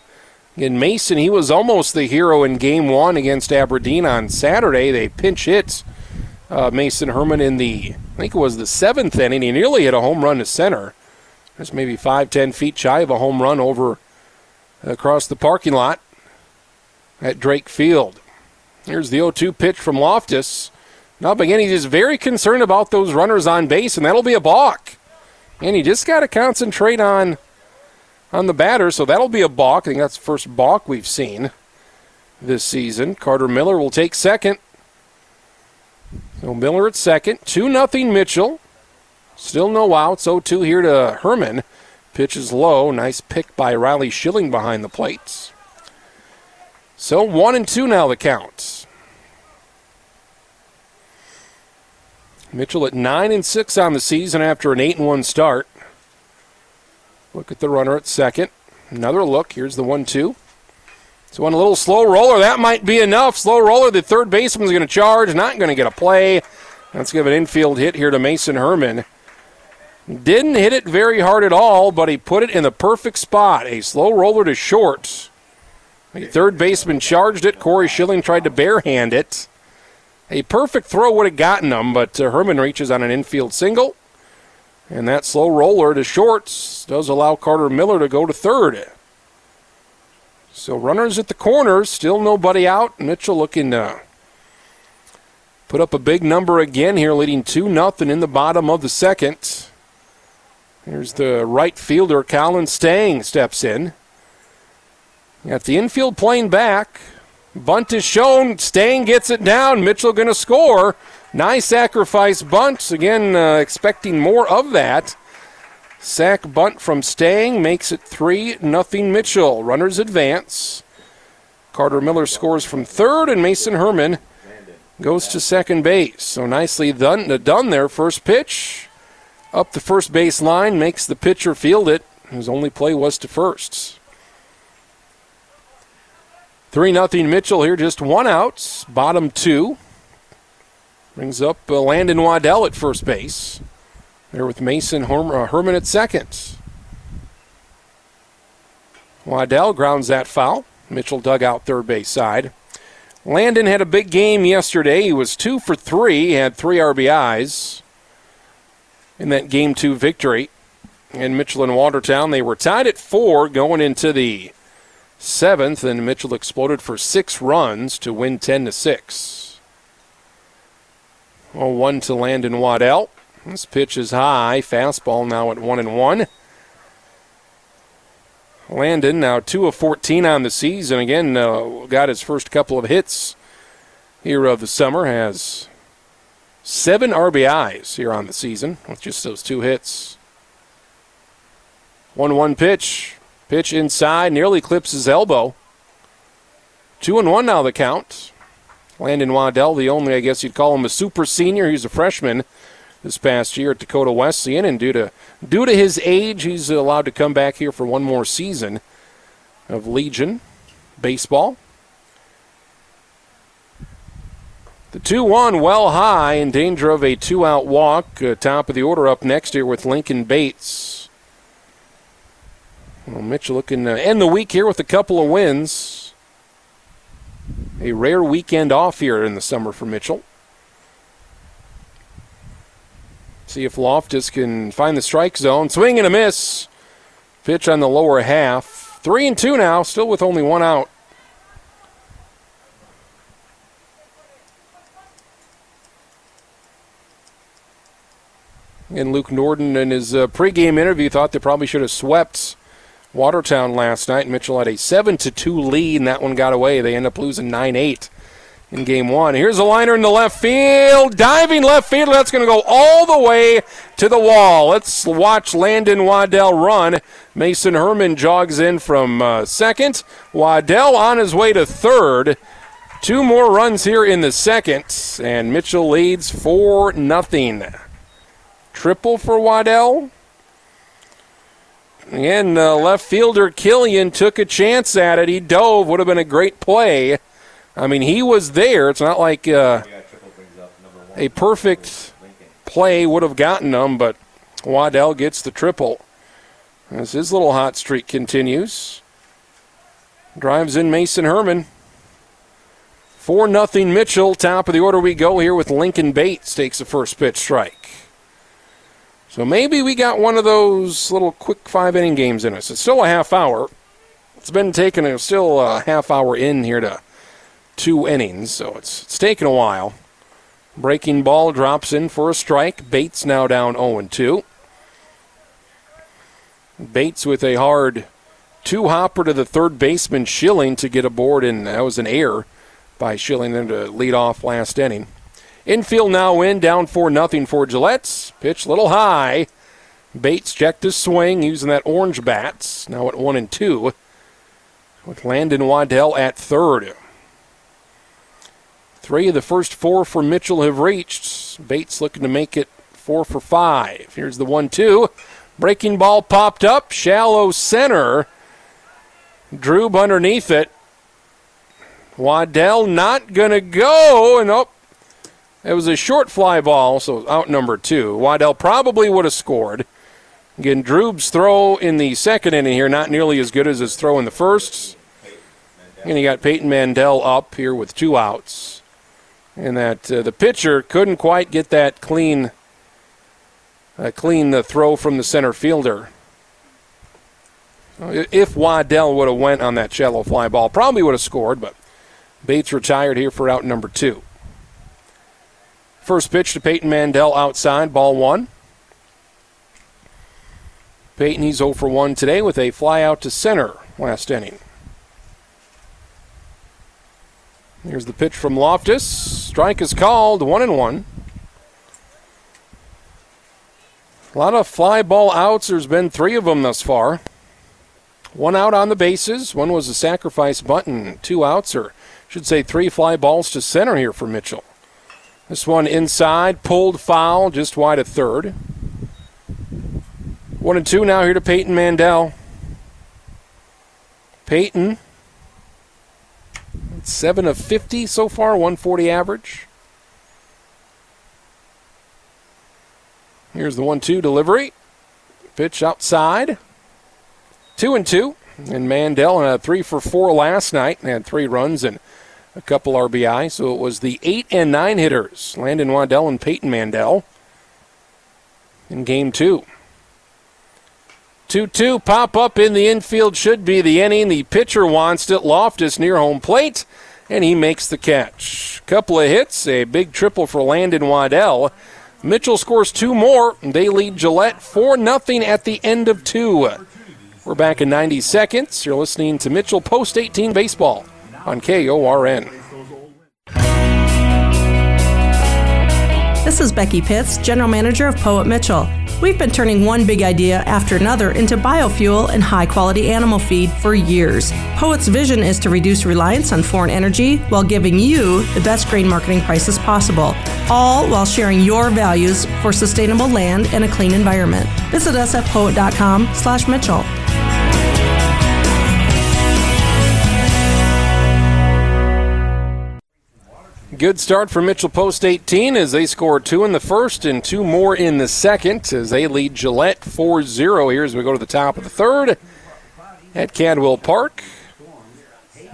Speaker 2: Again, Mason, he was almost the hero in game one against Aberdeen on Saturday. They pinch hit uh, Mason Herman in the, I think it was the seventh inning. He nearly hit a home run to center. That's maybe five, ten feet shy of a home run over across the parking lot at Drake Field. Here's the 0 2 pitch from Loftus. Now, again, he's just very concerned about those runners on base, and that'll be a balk. And he just got to concentrate on on the batter, so that'll be a balk. I think that's the first balk we've seen this season. Carter Miller will take second. So Miller at second. 2 nothing Mitchell. Still no outs. 0 2 here to Herman. Pitch is low. Nice pick by Riley Schilling behind the plates. So 1 and 2 now the counts. Mitchell at 9 and 6 on the season after an 8 and 1 start. Look at the runner at second. Another look. Here's the 1 2. So on a little slow roller, that might be enough. Slow roller, the third baseman's going to charge, not going to get a play. Let's give an infield hit here to Mason Herman. Didn't hit it very hard at all, but he put it in the perfect spot. A slow roller to short. The third baseman charged it. Corey Schilling tried to barehand it. A perfect throw would have gotten him, but uh, Herman reaches on an infield single. And that slow roller to shorts does allow Carter Miller to go to third. So runners at the corners, still nobody out. Mitchell looking to put up a big number again here, leading 2 nothing in the bottom of the second. Here's the right fielder, Colin Stang, steps in. Got the infield plane back. Bunt is shown. Stang gets it down. Mitchell going to score. Nice sacrifice bunt. Again, uh, expecting more of that. Sack bunt from Stang makes it 3 nothing Mitchell. Runners advance. Carter Miller scores from third, and Mason Herman goes to second base. So nicely done, done there. First pitch up the first base line, makes the pitcher field it. His only play was to first. 3 0 Mitchell here, just one out, bottom two. Brings up uh, Landon Waddell at first base. There with Mason Herm- uh, Herman at second. Waddell grounds that foul. Mitchell dug out third base side. Landon had a big game yesterday. He was two for three, had three RBIs in that game two victory. in Mitchell and Watertown, they were tied at four going into the seventh, and Mitchell exploded for six runs to win 10 to 6. Well, one to Landon Waddell. This pitch is high. Fastball now at 1 and 1. Landon now 2 of 14 on the season. Again, uh, got his first couple of hits here of the summer. Has seven RBIs here on the season with just those two hits. 1 1 pitch. Pitch inside, nearly clips his elbow. Two and one now the count. Landon Waddell, the only, I guess you'd call him a super senior. He's a freshman this past year at Dakota Wesleyan, and due to due to his age, he's allowed to come back here for one more season of Legion baseball. The 2 1 well high, in danger of a two out walk. Uh, top of the order up next here with Lincoln Bates. Well, Mitchell looking to end the week here with a couple of wins. A rare weekend off here in the summer for Mitchell. See if Loftus can find the strike zone. Swing and a miss. Pitch on the lower half. Three and two now, still with only one out. And Luke Norden in his uh, pregame interview thought they probably should have swept Watertown last night. Mitchell had a 7 to 2 lead, and that one got away. They end up losing 9 8 in game one. Here's a liner in the left field. Diving left field. That's going to go all the way to the wall. Let's watch Landon Waddell run. Mason Herman jogs in from uh, second. Waddell on his way to third. Two more runs here in the second, and Mitchell leads 4 nothing. Triple for Waddell. Again, uh, left fielder Killian took a chance at it. He dove. Would have been a great play. I mean, he was there. It's not like uh, a perfect play would have gotten him, but Waddell gets the triple. As his little hot streak continues. Drives in Mason Herman. 4 nothing Mitchell. Top of the order we go here with Lincoln Bates takes the first pitch strike. So maybe we got one of those little quick five inning games in us. It's still a half hour. It's been taking a, still a half hour in here to two innings, so it's, it's taken a while. Breaking ball drops in for a strike. Bates now down 0 2. Bates with a hard two hopper to the third baseman Schilling to get aboard, and that was an error by Schilling then to lead off last inning. Infield now in, down 4 nothing for Gillettes. Pitch little high. Bates checked his swing using that orange bats. Now at 1 and 2. With Landon Waddell at third. Three of the first four for Mitchell have reached. Bates looking to make it four for five. Here's the 1 2. Breaking ball popped up. Shallow center. Drube underneath it. Waddell not going to go. And oh, it was a short fly ball, so out number two. Waddell probably would have scored. Again, Drube's throw in the second inning here, not nearly as good as his throw in the first. And you got Peyton Mandel up here with two outs. And that uh, the pitcher couldn't quite get that clean, uh, clean the throw from the center fielder. If Waddell would have went on that shallow fly ball, probably would have scored, but Bates retired here for out number two. First pitch to Peyton Mandel outside, ball one. Peyton, he's 0 for 1 today with a fly out to center last inning. Here's the pitch from Loftus. Strike is called, 1 and 1. A lot of fly ball outs. There's been three of them thus far. One out on the bases. One was a sacrifice button. Two outs, or should say three fly balls to center here for Mitchell. This one inside, pulled foul, just wide of third. One and two now here to Peyton Mandel. Peyton, seven of 50 so far, 140 average. Here's the one two delivery. Pitch outside. Two and two. And Mandel a three for four last night and had three runs and a couple RBI. So it was the eight and nine hitters, Landon Waddell and Peyton Mandel, in game two. 2 2 pop up in the infield should be the inning. The pitcher wants it. Loftus near home plate, and he makes the catch. Couple of hits, a big triple for Landon Waddell. Mitchell scores two more. They lead Gillette 4 0 at the end of two. We're back in 90 seconds. You're listening to Mitchell Post 18 Baseball on KORN.
Speaker 7: This is Becky Pitts, General Manager of Poet Mitchell. We've been turning one big idea after another into biofuel and high quality animal feed for years. Poet's vision is to reduce reliance on foreign energy while giving you the best grain marketing prices possible, all while sharing your values for sustainable land and a clean environment. Visit us at poet.com slash Mitchell.
Speaker 2: Good start for Mitchell Post 18 as they score two in the first and two more in the second as they lead Gillette 4 0 here as we go to the top of the third at Cadwell Park.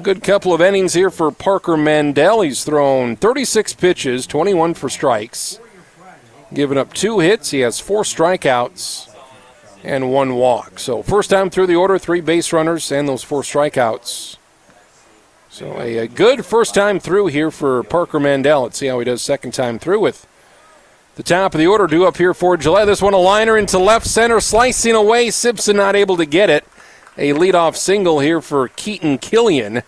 Speaker 2: Good couple of innings here for Parker Mandel. He's thrown 36 pitches, 21 for strikes, given up two hits. He has four strikeouts and one walk. So, first time through the order, three base runners and those four strikeouts. So a, a, good first time through here for Parker Mandel. Let's see how he does second time through with the top of the order due up here for Gillette. This one a liner into left center, slicing away. Simpson not able to get it. A leadoff single here for Keaton Killian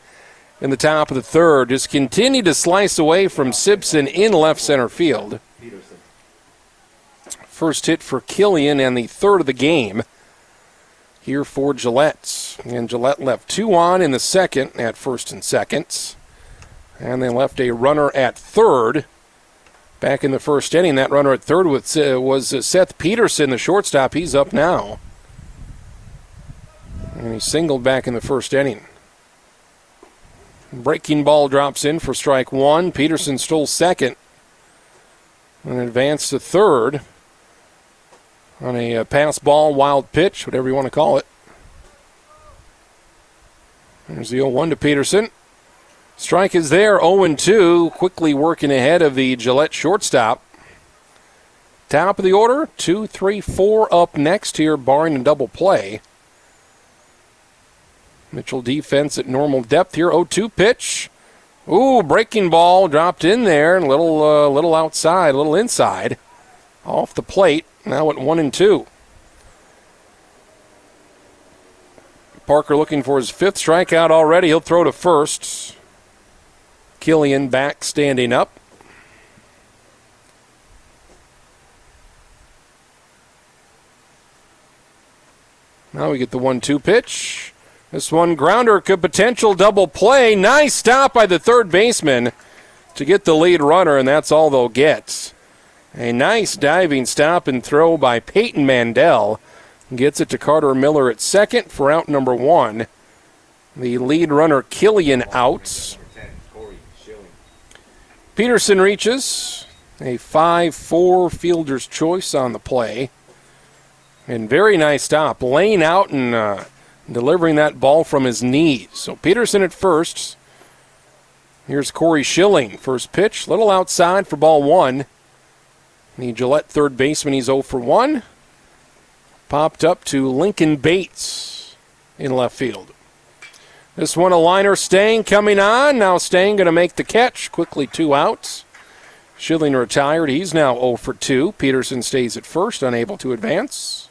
Speaker 2: in the top of the third. Just continue to slice away from Simpson in left center field. First hit for Killian and the third of the game here for Gillette. And Gillette left two on in the second at first and second. And they left a runner at third back in the first inning. That runner at third was, uh, was uh, Seth Peterson, the shortstop. He's up now. And he singled back in the first inning. Breaking ball drops in for strike one. Peterson stole second and advanced to third on a uh, pass ball, wild pitch, whatever you want to call it. There's the 0 1 to Peterson. Strike is there, 0 2, quickly working ahead of the Gillette shortstop. Top of the order, 2, 3, 4 up next here, barring a double play. Mitchell defense at normal depth here. 0 2 pitch. Ooh, breaking ball dropped in there, a little, uh, little outside, a little inside, off the plate. Now at one and two. Parker looking for his fifth strikeout already. He'll throw to first. Killian back standing up. Now we get the one two pitch. This one grounder could potential double play. Nice stop by the third baseman to get the lead runner, and that's all they'll get. A nice diving stop and throw by Peyton Mandel. Gets it to Carter Miller at second for out number one. The lead runner Killian out. Peterson reaches a 5 4 fielder's choice on the play. And very nice stop, laying out and uh, delivering that ball from his knees. So Peterson at first. Here's Corey Schilling. First pitch, little outside for ball one. The Gillette third baseman, he's 0 for 1. Popped up to Lincoln Bates in left field. This one a liner Stang coming on. Now Stang going to make the catch. Quickly two outs. Schilling retired. He's now 0 for 2. Peterson stays at first, unable to advance.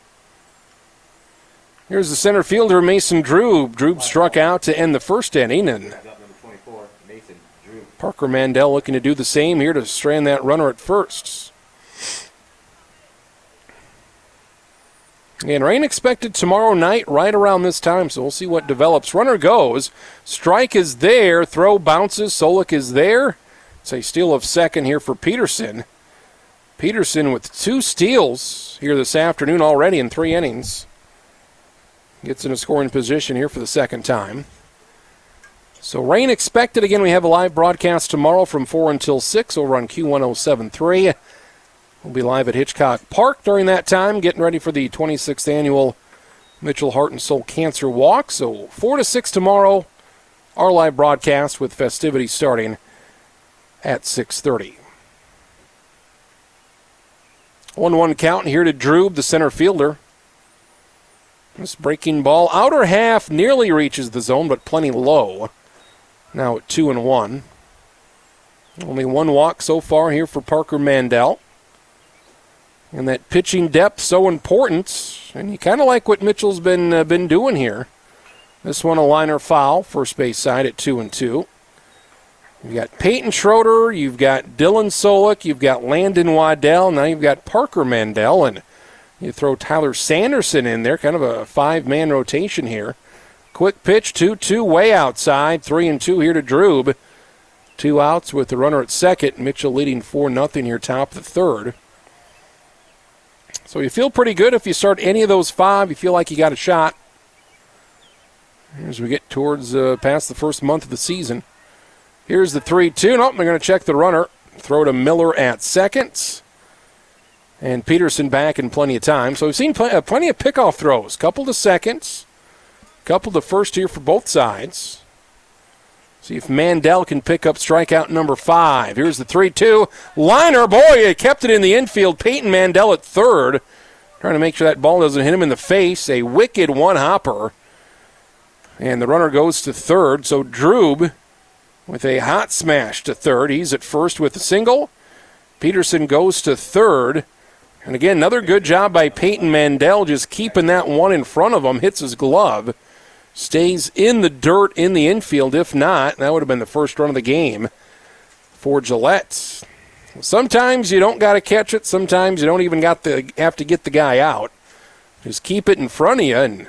Speaker 2: Here's the center fielder, Mason Drube. Drube struck out to end the first inning, and Parker Mandel looking to do the same here to strand that runner at first. And rain expected tomorrow night right around this time, so we'll see what develops. Runner goes. Strike is there. Throw bounces. Solik is there. It's a steal of second here for Peterson. Peterson with two steals here this afternoon already in three innings. Gets in a scoring position here for the second time. So rain expected. Again, we have a live broadcast tomorrow from 4 until 6 over on Q1073. We'll be live at Hitchcock Park during that time, getting ready for the 26th annual Mitchell Heart and Soul Cancer Walk. So 4 to 6 tomorrow, our live broadcast with festivities starting at 6.30. 1-1 count here to Drube, the center fielder. This breaking ball, outer half nearly reaches the zone, but plenty low. Now at two and one. Only one walk so far here for Parker Mandel. And that pitching depth so important, and you kind of like what Mitchell's been uh, been doing here. This one a liner foul, first base side at two and two. You've got Peyton Schroeder, you've got Dylan Solik, you've got Landon Waddell, now you've got Parker Mandel, and you throw Tyler Sanderson in there, kind of a five man rotation here. Quick pitch, 2 2 way outside. 3 and 2 here to Drube. Two outs with the runner at second. Mitchell leading 4 0 here, top of the third. So you feel pretty good if you start any of those five. You feel like you got a shot. As we get towards uh, past the first month of the season. Here's the 3 2. Nope, they're going to check the runner. Throw to Miller at second. And Peterson back in plenty of time. So we've seen pl- uh, plenty of pickoff throws. Couple to seconds, couple to first here for both sides. See if Mandel can pick up strikeout number five. Here's the 3 2. Liner, boy, he kept it in the infield. Peyton Mandel at third. Trying to make sure that ball doesn't hit him in the face. A wicked one hopper. And the runner goes to third. So Drube with a hot smash to third. He's at first with a single. Peterson goes to third. And again, another good job by Peyton Mandel just keeping that one in front of him, hits his glove, stays in the dirt in the infield. If not, that would have been the first run of the game for Gillette. Sometimes you don't got to catch it. Sometimes you don't even got to have to get the guy out. Just keep it in front of you and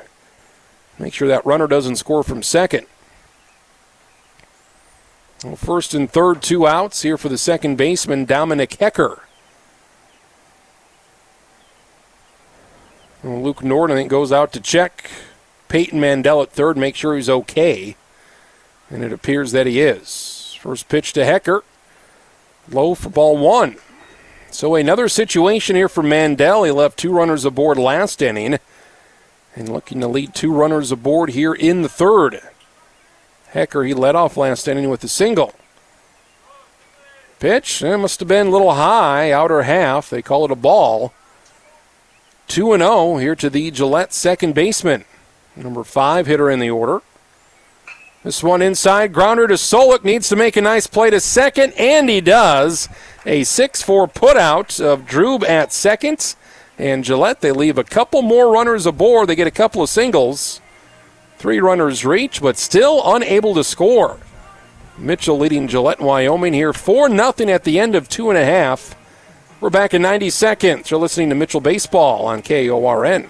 Speaker 2: make sure that runner doesn't score from second. Well, first and third, two outs here for the second baseman, Dominic Hecker. Luke Nord, I think, goes out to check Peyton Mandel at third, make sure he's okay. And it appears that he is. First pitch to Hecker. Low for ball one. So another situation here for Mandel. He left two runners aboard last inning. And looking to lead two runners aboard here in the third. Hecker, he led off last inning with a single. Pitch, it must have been a little high, outer half. They call it a ball. 2 0 here to the Gillette second baseman. Number five hitter in the order. This one inside, grounder to Solik, needs to make a nice play to second, and he does. A 6 4 putout of Drube at second. And Gillette, they leave a couple more runners aboard. They get a couple of singles. Three runners reach, but still unable to score. Mitchell leading Gillette, Wyoming here 4 0 at the end of two and a half. We're back in 90 seconds. You're listening to Mitchell Baseball on KORN.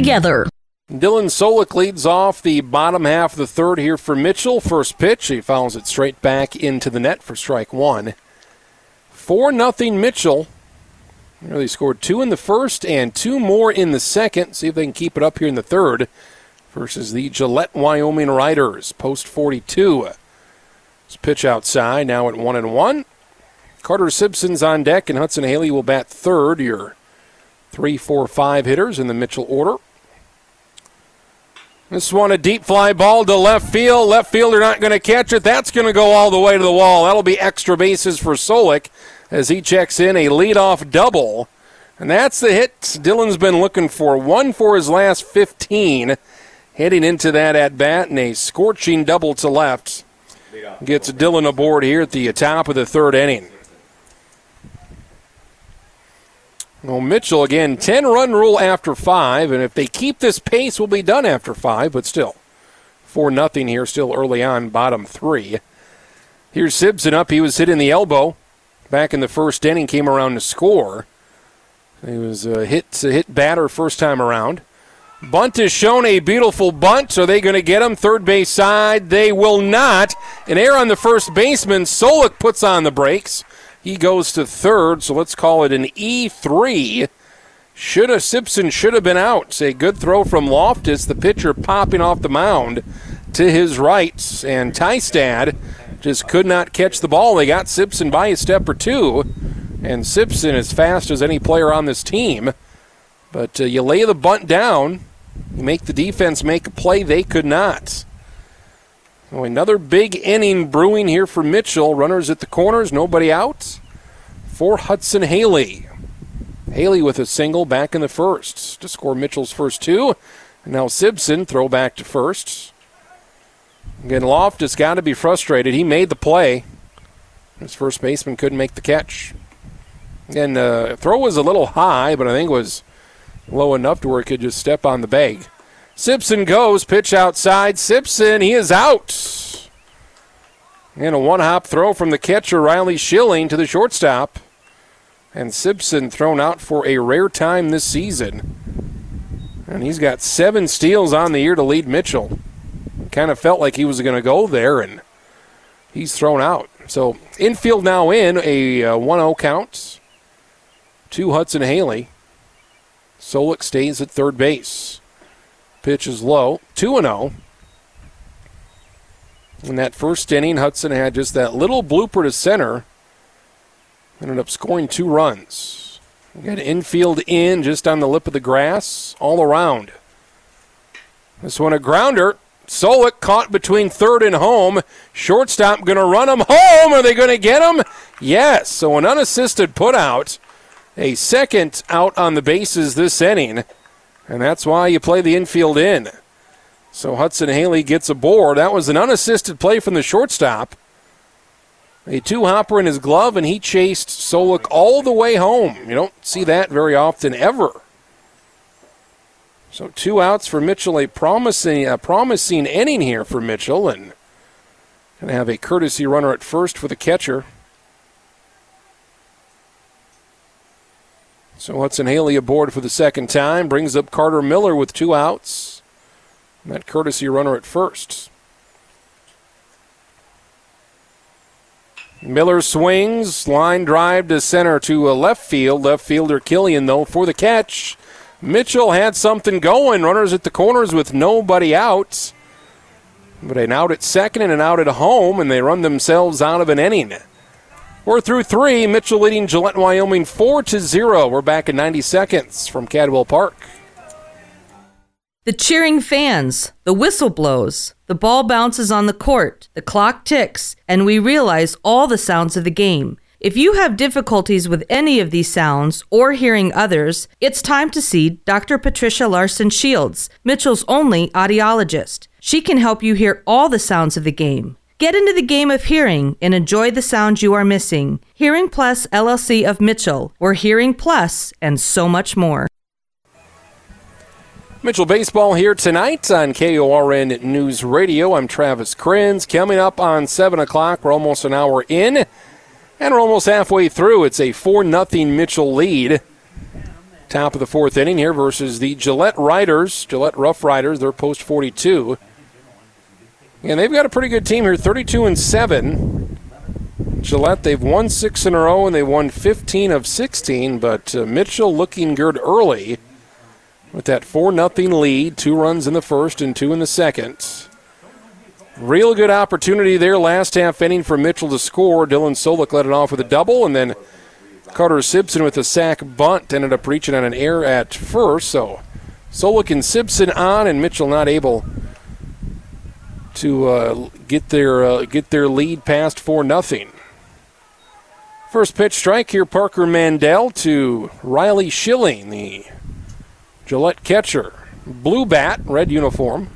Speaker 8: together.
Speaker 2: Dylan Solik leads off the bottom half of the third here for Mitchell. First pitch, he fouls it straight back into the net for strike one. 4 nothing Mitchell. They scored two in the first and two more in the second. See if they can keep it up here in the third versus the Gillette, Wyoming Riders. Post 42. This pitch outside, now at 1 and 1. Carter Simpson's on deck, and Hudson Haley will bat third. Your three, four, five hitters in the Mitchell order. This one a deep fly ball to left field. Left fielder not going to catch it. That's going to go all the way to the wall. That'll be extra bases for Solik as he checks in a leadoff double. And that's the hit Dylan's been looking for. One for his last 15. Heading into that at bat and a scorching double to left. Gets Dylan aboard here at the top of the third inning. Well, Mitchell again, 10 run rule after five, and if they keep this pace, we'll be done after five, but still. 4 nothing here, still early on, bottom three. Here's Simpson up. He was hit in the elbow back in the first inning, came around to score. He was a hit, a hit batter first time around. Bunt has shown a beautiful bunt. Are they going to get him? Third base side. They will not. An error on the first baseman. Solik puts on the brakes. He goes to third, so let's call it an E3. Should have Simpson should have been out. It's A good throw from Loftus, the pitcher popping off the mound to his right, and Tystad just could not catch the ball. They got Simpson by a step or two, and Simpson as fast as any player on this team. But uh, you lay the bunt down, you make the defense make a play. They could not. So another big inning brewing here for Mitchell. Runners at the corners, nobody out. For Hudson Haley. Haley with a single back in the first to score Mitchell's first two. And now Simpson throw back to first. Again, Loft Loftus got to be frustrated. He made the play. His first baseman couldn't make the catch. And the uh, throw was a little high, but I think it was low enough to where he could just step on the bag. Simpson goes, pitch outside. Simpson, he is out. And a one hop throw from the catcher, Riley Schilling, to the shortstop. And Simpson thrown out for a rare time this season. And he's got seven steals on the year to lead Mitchell. Kind of felt like he was going to go there, and he's thrown out. So infield now in a 1 uh, 0 count to Hudson Haley. Solik stays at third base. Pitch is low. 2 0. In that first inning, Hudson had just that little blooper to center. Ended up scoring two runs. We got infield in just on the lip of the grass, all around. This one a grounder. Solik caught between third and home. Shortstop going to run him home. Are they going to get him? Yes. So an unassisted putout. A second out on the bases this inning. And that's why you play the infield in. So Hudson Haley gets aboard. That was an unassisted play from the shortstop. A two hopper in his glove, and he chased Solik all the way home. You don't see that very often ever. So two outs for Mitchell, a promising, a promising inning here for Mitchell, and going to have a courtesy runner at first for the catcher. So Hudson Haley aboard for the second time, brings up Carter Miller with two outs. And that courtesy runner at first. Miller swings, line drive to center to a left field. Left fielder Killian, though, for the catch. Mitchell had something going. Runners at the corners with nobody out. But an out at second and an out at home, and they run themselves out of an inning. We're through three. Mitchell leading Gillette, Wyoming 4 to 0. We're back in 90 seconds from Cadwell Park.
Speaker 11: The cheering fans, the whistle blows, the ball bounces on the court, the clock ticks, and we realize all the sounds of the game. If you have difficulties with any of these sounds or hearing others, it's time to see Dr. Patricia Larson Shields, Mitchell's only audiologist. She can help you hear all the sounds of the game. Get into the game of hearing and enjoy the sounds you are missing. Hearing Plus LLC of Mitchell, or Hearing Plus, and so much more.
Speaker 2: Mitchell Baseball here tonight on KORN News Radio. I'm Travis Krenz. Coming up on 7 o'clock, we're almost an hour in, and we're almost halfway through. It's a 4 0 Mitchell lead. Top of the fourth inning here versus the Gillette Riders, Gillette Rough Riders. They're post 42. And they've got a pretty good team here 32 and 7. Gillette, they've won six in a row and they won 15 of 16, but uh, Mitchell looking good early with that 4 0 lead, two runs in the first and two in the second. Real good opportunity there last half inning for Mitchell to score. Dylan Solik led it off with a double, and then Carter Simpson with a sac bunt ended up reaching on an error at first. So Solik and Simpson on, and Mitchell not able to uh, get their uh, get their lead past four nothing. First pitch strike here, Parker Mandel to Riley Schilling, the Gillette catcher. Blue bat, red uniform.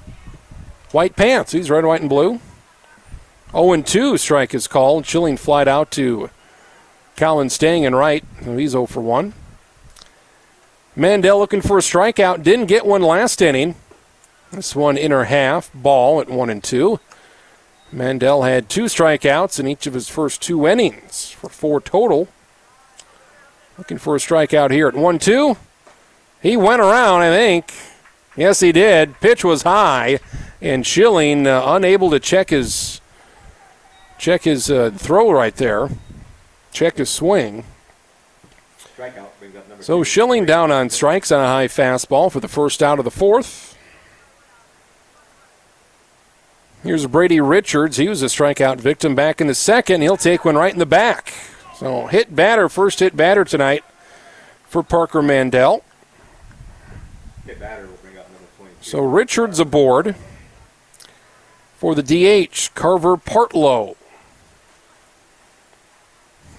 Speaker 2: White pants. He's red, white, and blue. 0 2 strike is called. Schilling flied out to Colin Stang in right. He's 0 for 1. Mandel looking for a strikeout. Didn't get one last inning. This one inner half, ball at 1 and 2. Mandel had two strikeouts in each of his first two innings for four total. Looking for a strikeout here at 1 2. He went around, I think. Yes, he did. Pitch was high, and Schilling uh, unable to check his check his uh, throw right there, check his swing. So Schilling down on strikes on a high fastball for the first out of the fourth. Here's Brady Richards. He was a strikeout victim back in the second. He'll take one right in the back. So hit batter, first hit batter tonight for Parker Mandel. Hit batter will bring up number 22. So Richards aboard for the DH, Carver Partlow.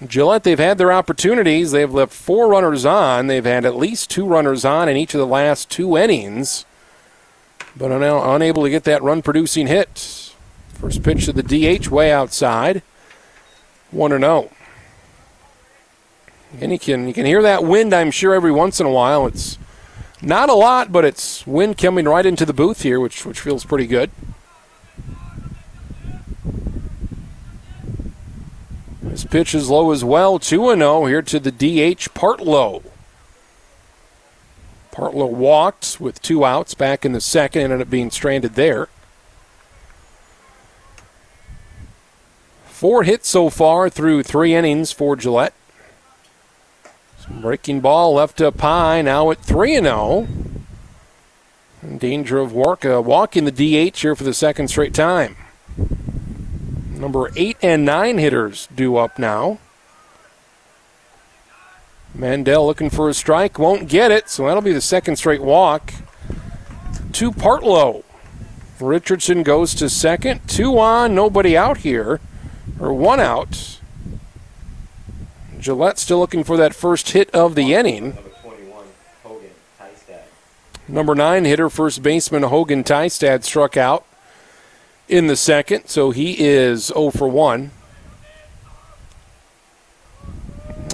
Speaker 2: Gillette, they've had their opportunities. They've left four runners on. They've had at least two runners on in each of the last two innings, but are now unable to get that run producing hit. First pitch to the DH, way outside. 1 0. And you can, you can hear that wind, I'm sure, every once in a while. It's not a lot, but it's wind coming right into the booth here, which, which feels pretty good. This pitch is low as well. 2 0 here to the DH, Partlow. Partlow walked with two outs back in the second, ended up being stranded there. Four hits so far through three innings for Gillette. Some breaking ball left up high, now at 3 0. In danger of walk, uh, walking the DH here for the second straight time. Number 8 and 9 hitters due up now. Mandel looking for a strike, won't get it, so that'll be the second straight walk. To Partlow. Richardson goes to second. Two on, nobody out here, or one out. Gillette still looking for that first hit of the inning. Number nine hitter, first baseman Hogan Tystad struck out in the second, so he is 0 for 1.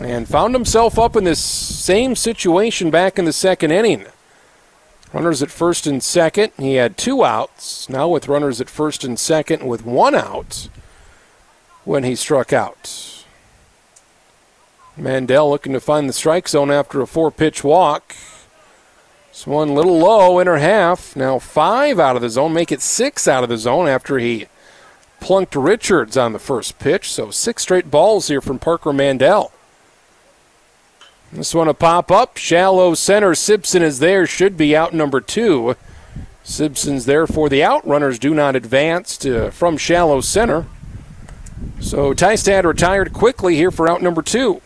Speaker 2: And found himself up in this same situation back in the second inning. Runners at first and second. He had two outs. Now with runners at first and second with one out when he struck out. Mandel looking to find the strike zone after a four pitch walk. This one little low, inner half. Now five out of the zone, make it six out of the zone after he plunked Richards on the first pitch. So six straight balls here from Parker Mandel. This one a pop up. Shallow center. Simpson is there. Should be out number two. Simpson's there for the out. Runners do not advance to, from shallow center. So Tystad retired quickly here for out number two.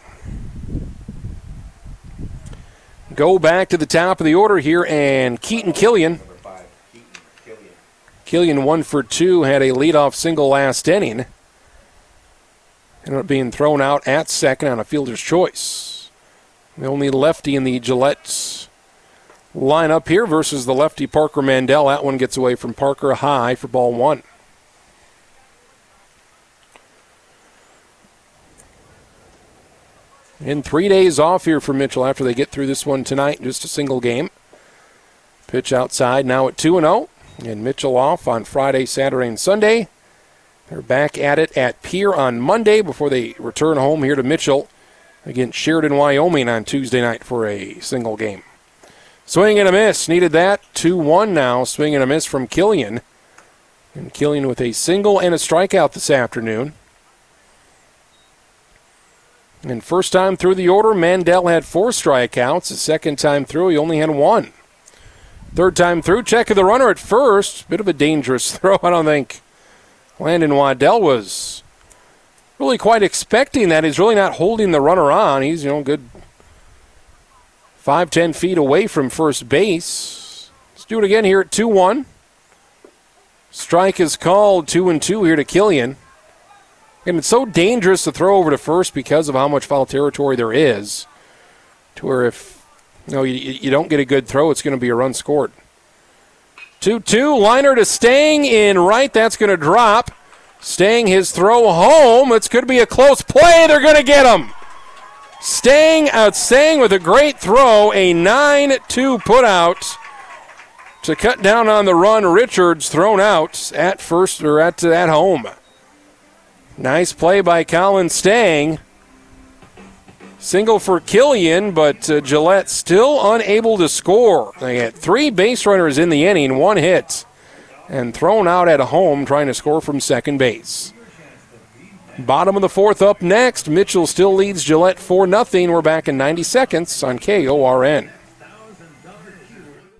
Speaker 2: Go back to the top of the order here, and Keaton Killian. Killian one for two, had a leadoff single last inning. Ended up being thrown out at second on a fielder's choice. The only lefty in the Gillette lineup here versus the lefty Parker Mandel. That one gets away from Parker high for ball one. In three days off here for Mitchell after they get through this one tonight, just a single game. Pitch outside now at 2 0. And Mitchell off on Friday, Saturday, and Sunday. They're back at it at Pierre on Monday before they return home here to Mitchell against Sheridan, Wyoming on Tuesday night for a single game. Swing and a miss. Needed that. 2 1 now. Swing and a miss from Killian. And Killian with a single and a strikeout this afternoon. And first time through the order, Mandel had four strikeouts. The second time through, he only had one. Third time through, check of the runner at first. Bit of a dangerous throw. I don't think Landon Waddell was really quite expecting that. He's really not holding the runner on. He's, you know, good five, ten feet away from first base. Let's do it again here at 2 1. Strike is called 2 and 2 here to Killian. And it's so dangerous to throw over to first because of how much foul territory there is. To where if you know you, you don't get a good throw, it's going to be a run scored. 2 2. Liner to Stang in right. That's going to drop. Stang his throw home. It's going to be a close play. They're going to get him. Stang out Stang with a great throw. A 9 2 put out to cut down on the run. Richards thrown out at first or at, at home. Nice play by Colin Stang. Single for Killian, but uh, Gillette still unable to score. They had three base runners in the inning, one hit, and thrown out at home trying to score from second base. Bottom of the fourth up next. Mitchell still leads Gillette 4 0. We're back in 90 seconds on KORN.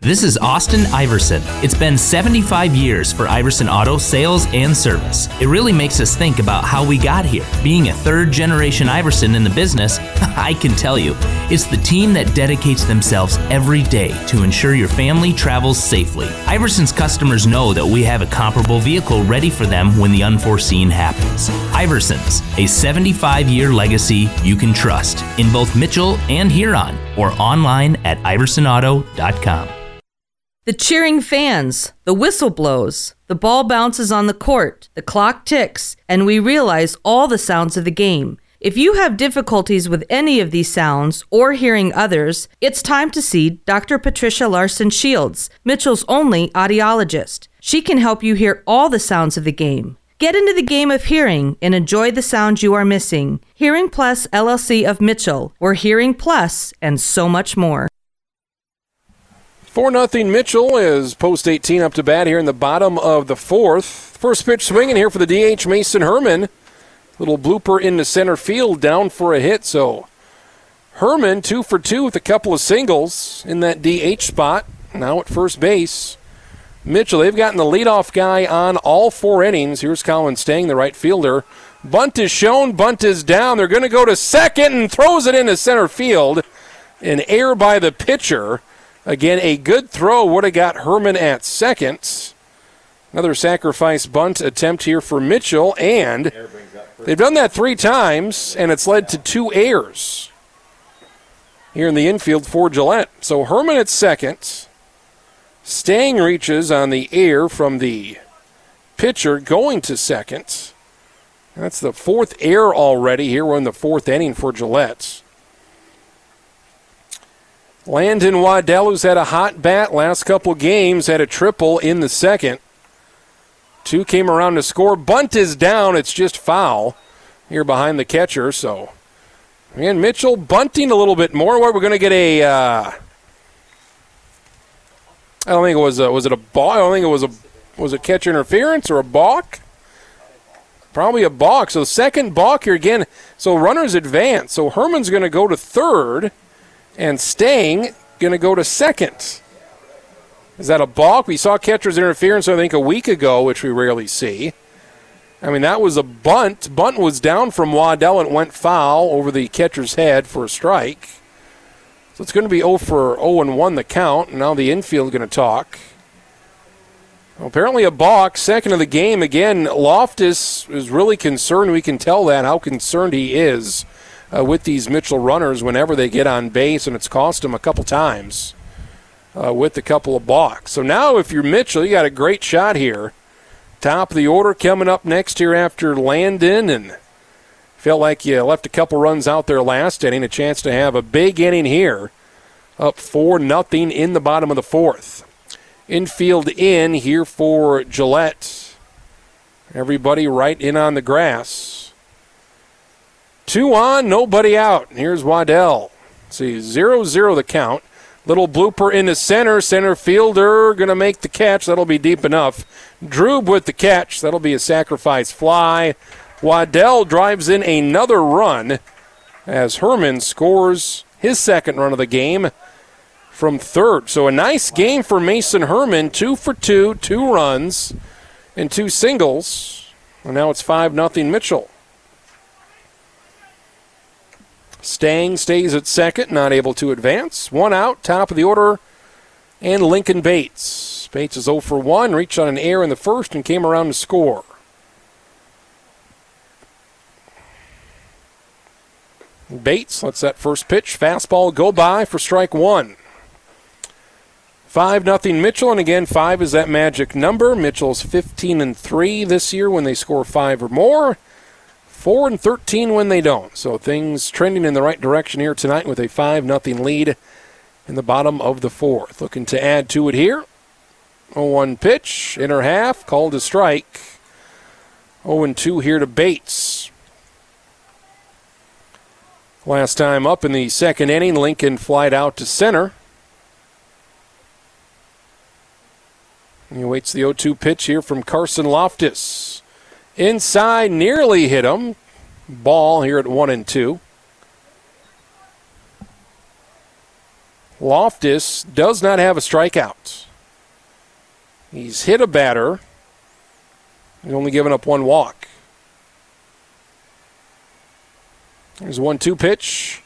Speaker 12: This is Austin Iverson. It's been 75 years for Iverson Auto sales and service. It really makes us think about how we got here. Being a third generation Iverson in the business, I can tell you, it's the team that dedicates themselves every day to ensure your family travels safely. Iverson's customers know that we have a comparable vehicle ready for them when the unforeseen happens. Iverson's, a 75 year legacy you can trust in both Mitchell and Huron or online at iversonauto.com.
Speaker 11: The cheering fans, the whistle blows, the ball bounces on the court, the clock ticks, and we realize all the sounds of the game. If you have difficulties with any of these sounds or hearing others, it's time to see Dr. Patricia Larson Shields, Mitchell's only audiologist. She can help you hear all the sounds of the game. Get into the game of hearing and enjoy the sounds you are missing. Hearing Plus LLC of Mitchell, or Hearing Plus, and so much more.
Speaker 2: 4 0 Mitchell is post 18 up to bat here in the bottom of the fourth. First pitch swinging here for the DH Mason Herman. Little blooper into center field, down for a hit. So Herman, two for two with a couple of singles in that DH spot. Now at first base. Mitchell, they've gotten the leadoff guy on all four innings. Here's Colin Stang, the right fielder. Bunt is shown, bunt is down. They're going to go to second and throws it into center field. An error by the pitcher. Again, a good throw would have got Herman at second. Another sacrifice bunt attempt here for Mitchell, and they've done that three times, and it's led to two errors here in the infield for Gillette. So Herman at second. Stang reaches on the air from the pitcher going to second. That's the fourth error already here. We're in the fourth inning for Gillette. Landon Waddell, who's had a hot bat last couple games, had a triple in the second. Two came around to score. Bunt is down. It's just foul here behind the catcher. So, again, Mitchell bunting a little bit more. What we're going to get a. Uh, I don't think it was a, was it a ball. I don't think it was a was it catcher interference or a balk. Probably a balk. So second balk here again. So runners advance. So Herman's going to go to third, and Stang going to go to second. Is that a balk? We saw catcher's interference, I think, a week ago, which we rarely see. I mean, that was a bunt. Bunt was down from Waddell and went foul over the catcher's head for a strike. So it's going to be 0 for 0 and 1 the count. And now the infield going to talk. Well, apparently a balk, second of the game. Again, Loftus is really concerned. We can tell that how concerned he is uh, with these Mitchell runners whenever they get on base, and it's cost him a couple times uh, with a couple of balks. So now, if you're Mitchell, you got a great shot here. Top of the order coming up next here after Landon, and felt like you left a couple runs out there last inning. A chance to have a big inning here, up four nothing in the bottom of the fourth. Infield in here for Gillette. Everybody right in on the grass. Two on, nobody out. Here's Waddell. See, 0 0 the count. Little blooper in the center. Center fielder going to make the catch. That'll be deep enough. Drube with the catch. That'll be a sacrifice fly. Waddell drives in another run as Herman scores his second run of the game from third. So a nice game for Mason Herman. Two for two, two runs, and two singles. And now it's 5 nothing Mitchell. Stang stays at second, not able to advance. One out, top of the order, and Lincoln Bates. Bates is 0 for 1, reached on an air in the first and came around to score. Bates lets that first pitch, fastball go by for strike one. 5 nothing Mitchell, and again, 5 is that magic number. Mitchell's 15 and 3 this year when they score 5 or more. 4 and 13 when they don't. So things trending in the right direction here tonight with a 5 nothing lead in the bottom of the fourth. Looking to add to it here. 0-1 pitch, inner half, called a strike. 0-2 here to Bates. Last time up in the second inning, Lincoln flied out to center. He waits the 0 2 pitch here from Carson Loftus. Inside, nearly hit him. Ball here at 1 and 2. Loftus does not have a strikeout. He's hit a batter. He's only given up one walk. There's 1 2 pitch.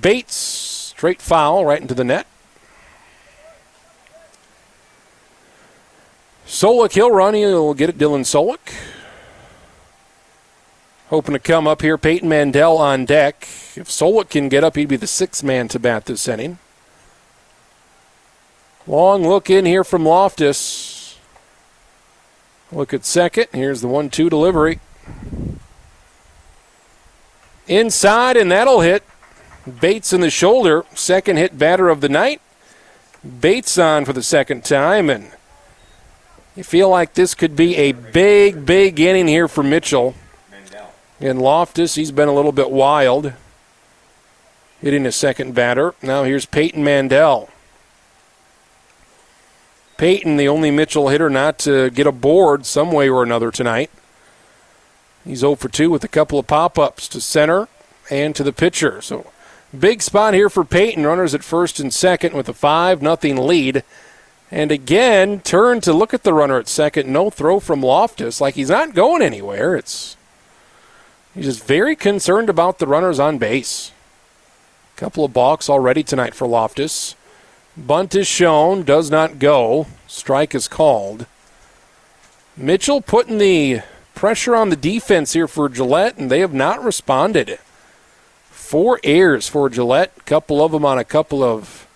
Speaker 2: Bates, straight foul right into the net. Solik, he'll run. He'll get it, Dylan Solik. Hoping to come up here. Peyton Mandel on deck. If Solik can get up, he'd be the sixth man to bat this inning. Long look in here from Loftus. Look at second. Here's the 1 2 delivery. Inside, and that'll hit. Bates in the shoulder. Second hit batter of the night. Bates on for the second time, and you feel like this could be a big, big inning here for Mitchell. And Loftus, he's been a little bit wild, hitting a second batter. Now here's Peyton Mandel. Peyton, the only Mitchell hitter not to get a board some way or another tonight. He's 0 for 2 with a couple of pop ups to center and to the pitcher. So big spot here for Peyton. Runners at first and second with a 5 nothing lead. And again, turn to look at the runner at second. No throw from Loftus. Like he's not going anywhere. It's he's just very concerned about the runners on base. A Couple of balks already tonight for Loftus. Bunt is shown, does not go. Strike is called. Mitchell putting the pressure on the defense here for Gillette, and they have not responded. Four errors for Gillette, a couple of them on a couple of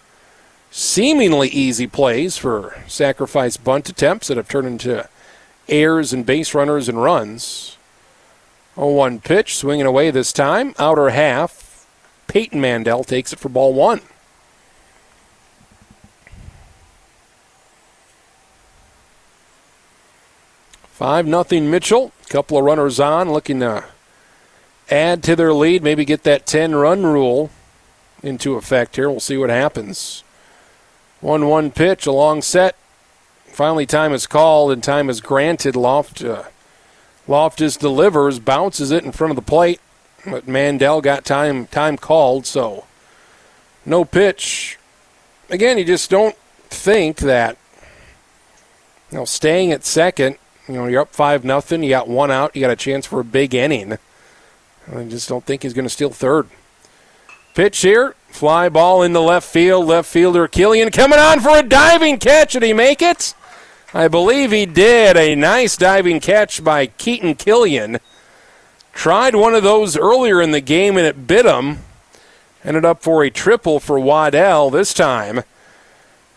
Speaker 2: seemingly easy plays for sacrifice bunt attempts that have turned into airs and base runners and runs. 1 pitch, swinging away this time. Outer half. Peyton Mandel takes it for ball one. Five nothing Mitchell. Couple of runners on, looking to add to their lead. Maybe get that ten run rule into effect here. We'll see what happens. One one pitch, a long set. Finally, time is called and time is granted. Loft uh, Loftus delivers, bounces it in front of the plate, but Mandel got time time called, so no pitch. Again, you just don't think that you know staying at second. You know, you're up five nothing. You got one out. You got a chance for a big inning. I just don't think he's going to steal third. Pitch here, fly ball in the left field. Left fielder Killian coming on for a diving catch. Did he make it? I believe he did. A nice diving catch by Keaton Killian. Tried one of those earlier in the game and it bit him. Ended up for a triple for Waddell this time.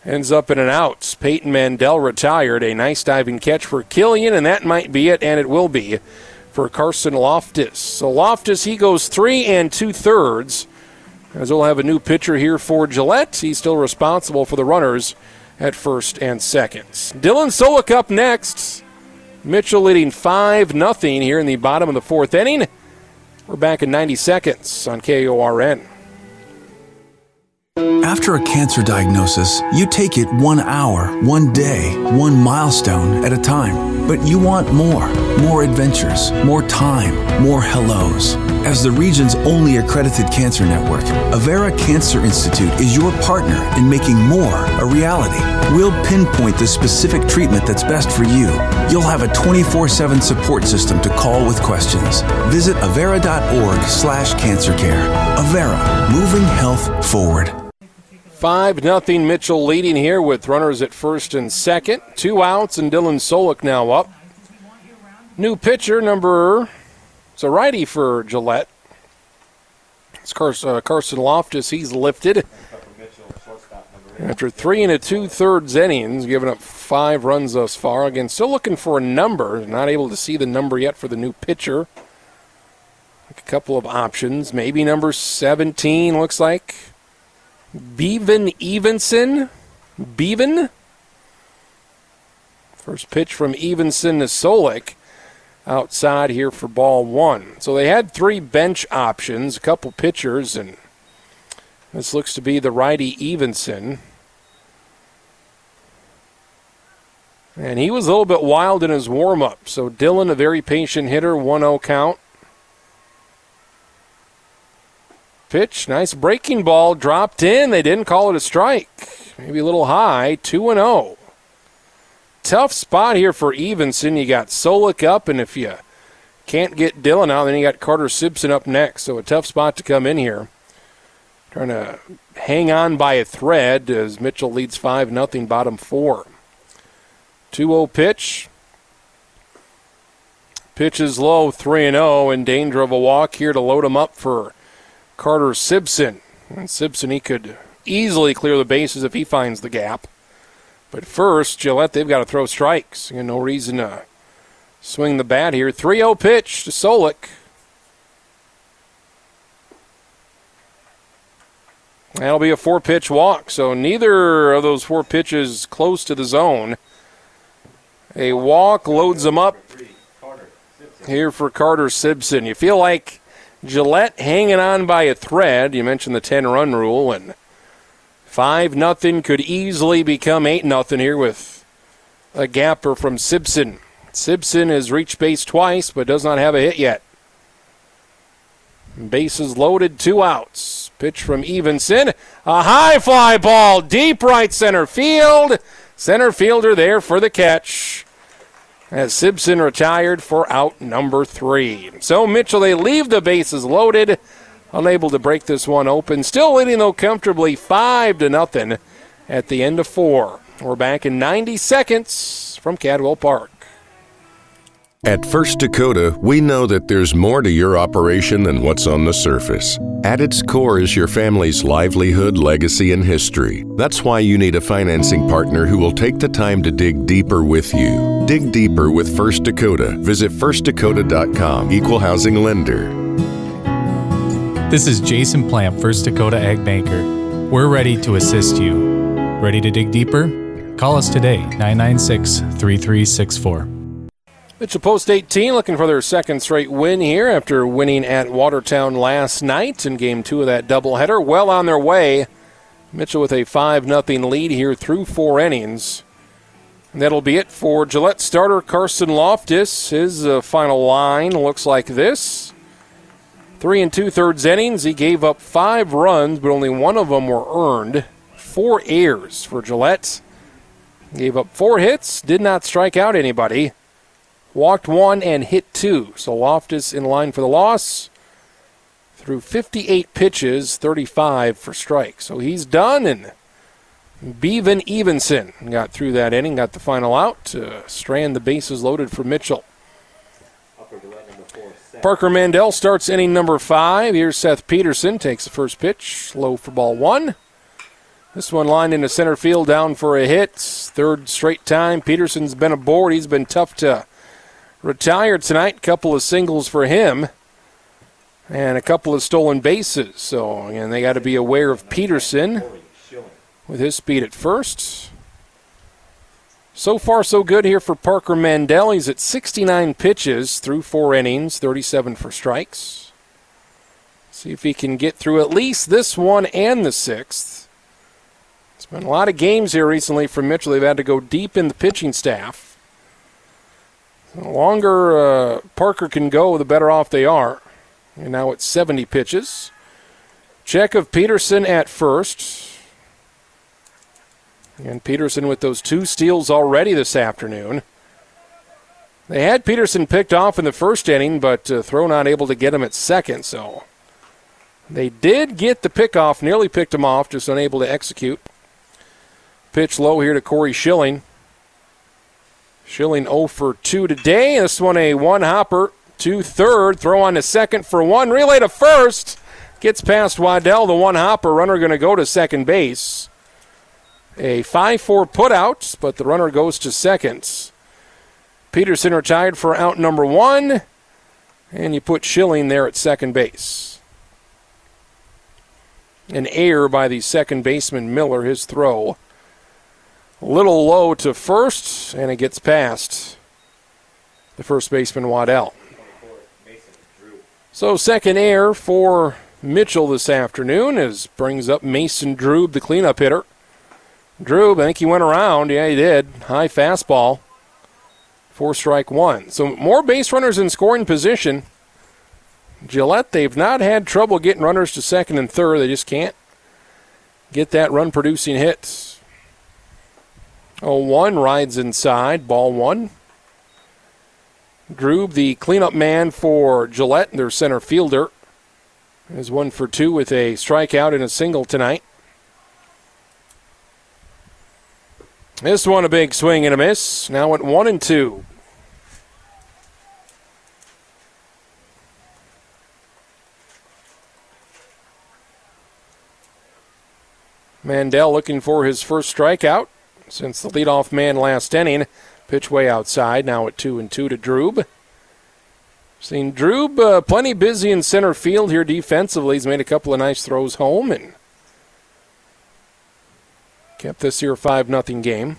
Speaker 2: Ends up in an outs. Peyton Mandel retired. A nice diving catch for Killian, and that might be it, and it will be for Carson Loftus. So Loftus, he goes three and two thirds. As we'll have a new pitcher here for Gillette. He's still responsible for the runners at first and second. Dylan Solik up next. Mitchell leading 5 0 here in the bottom of the fourth inning. We're back in 90 seconds on KORN.
Speaker 13: After a cancer diagnosis, you take it one hour, one day, one milestone at a time. But you want more more adventures, more time, more hellos. As the region's only accredited cancer network, Avera Cancer Institute is your partner in making more a reality. We'll pinpoint the specific treatment that's best for you. You'll have a 24-7 support system to call with questions. Visit avera.org slash cancer care. Avera, moving health forward.
Speaker 2: 5 nothing Mitchell leading here with runners at first and second. Two outs, and Dylan Solik now up. New pitcher, number. It's a righty for Gillette. It's Carson, uh, Carson Loftus. He's lifted. After three and a two thirds innings, giving up five runs thus far. Again, still looking for a number. Not able to see the number yet for the new pitcher. A couple of options. Maybe number 17, looks like. Bevan Evenson. Bevan. First pitch from Evenson to Solik outside here for ball one. So they had three bench options, a couple pitchers, and this looks to be the righty Evenson. And he was a little bit wild in his warm up. So Dylan, a very patient hitter, 1 0 count. Pitch, nice breaking ball, dropped in. They didn't call it a strike. Maybe a little high, 2 0. Tough spot here for Evenson. You got Solik up, and if you can't get Dylan out, then you got Carter Simpson up next. So a tough spot to come in here. Trying to hang on by a thread as Mitchell leads 5 0, bottom four. 2 0 pitch. Pitch is low, 3 0, in danger of a walk here to load him up for Carter Simpson. And Simpson, he could easily clear the bases if he finds the gap. But first, Gillette, they've got to throw strikes. You no reason to swing the bat here. 3 0 pitch to Solik. That'll be a four pitch walk, so neither of those four pitches close to the zone. A walk loads them up here for Carter Simpson. You feel like Gillette hanging on by a thread. You mentioned the 10 run rule, and 5 nothing could easily become 8 nothing here with a gapper from Simpson. Simpson has reached base twice, but does not have a hit yet. Bases loaded, two outs. Pitch from Evenson. A high fly ball, deep right center field. Center fielder there for the catch. As Simpson retired for out number three. So Mitchell, they leave the bases loaded. Unable to break this one open. Still leading though comfortably five to nothing at the end of four. We're back in 90 seconds from Cadwell Park.
Speaker 5: At First Dakota, we know that there's more to your operation than what's on the surface. At its core is your family's livelihood, legacy, and history. That's why you need a financing partner who will take the time to dig deeper with you. Dig deeper with First Dakota. Visit firstdakota.com. Equal housing lender.
Speaker 6: This is Jason Plant, First Dakota Ag Banker. We're ready to assist you. Ready to dig deeper? Call us today, 996 3364.
Speaker 2: Mitchell Post 18 looking for their second straight win here after winning at Watertown last night in game two of that doubleheader. Well on their way. Mitchell with a 5 0 lead here through four innings. And that'll be it for Gillette starter Carson Loftus. His uh, final line looks like this. Three and two thirds innings. He gave up five runs, but only one of them were earned. Four errors for Gillette. Gave up four hits, did not strike out anybody. Walked one and hit two. So Loftus in line for the loss. Through 58 pitches, 35 for strikes. So he's done, and Bevan Evenson got through that inning, got the final out to strand the bases loaded for Mitchell. Parker Mandel starts inning number five. Here's Seth Peterson, takes the first pitch, low for ball one. This one lined into center field, down for a hit. Third straight time. Peterson's been aboard. He's been tough to retire tonight. Couple of singles for him, and a couple of stolen bases. So again, they got to be aware of Peterson with his speed at first. So far, so good here for Parker Mandel. He's at 69 pitches through four innings, 37 for strikes. See if he can get through at least this one and the sixth. It's been a lot of games here recently for Mitchell. They've had to go deep in the pitching staff. The longer uh, Parker can go, the better off they are. And now it's 70 pitches. Check of Peterson at first. And Peterson with those two steals already this afternoon. They had Peterson picked off in the first inning, but uh, Throw not able to get him at second, so they did get the pickoff, nearly picked him off, just unable to execute. Pitch low here to Corey Schilling. Schilling 0 for 2 today. This one a one hopper to third. Throw on to second for one. Relay to first. Gets past Waddell. The one hopper. Runner going to go to second base. A 5 4 putout, but the runner goes to second. Peterson retired for out number one. And you put Schilling there at second base. An error by the second baseman Miller, his throw. A little low to first, and it gets past the first baseman Waddell. So second air for Mitchell this afternoon is brings up Mason Drube, the cleanup hitter. Drube, I think he went around. Yeah, he did. High fastball. Four strike one. So more base runners in scoring position. Gillette, they've not had trouble getting runners to second and third. They just can't get that run producing hits. Oh, one rides inside, ball one. Drube, the cleanup man for Gillette, their center fielder, is one for two with a strikeout and a single tonight. This one a big swing and a miss. Now at one and two. Mandel looking for his first strikeout since the leadoff man last inning. Pitch way outside, now at two and two to Drube. Seen Drube uh, plenty busy in center field here defensively. He's made a couple of nice throws home and kept this here 5 nothing game.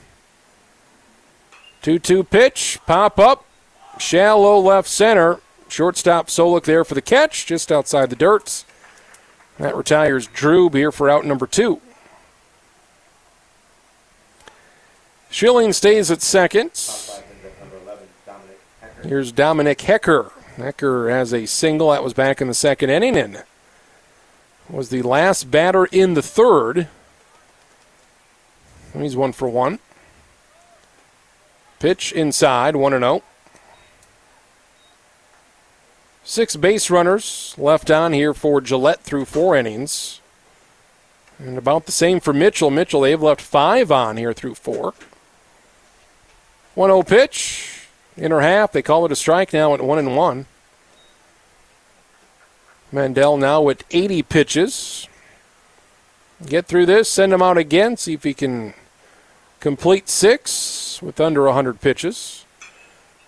Speaker 2: 2 2 pitch, pop up, shallow left center. Shortstop Solik there for the catch, just outside the dirt. That retires Drube here for out number two. Schilling stays at second. Here's Dominic Hecker. Hecker has a single that was back in the second inning and was the last batter in the third. He's one for one. Pitch inside, 1 0. Six base runners left on here for Gillette through four innings. And about the same for Mitchell. Mitchell, they've left five on here through four. 1 0 pitch, inner half. They call it a strike now at 1 and 1. Mandel now at 80 pitches. Get through this, send him out again, see if he can complete six with under 100 pitches.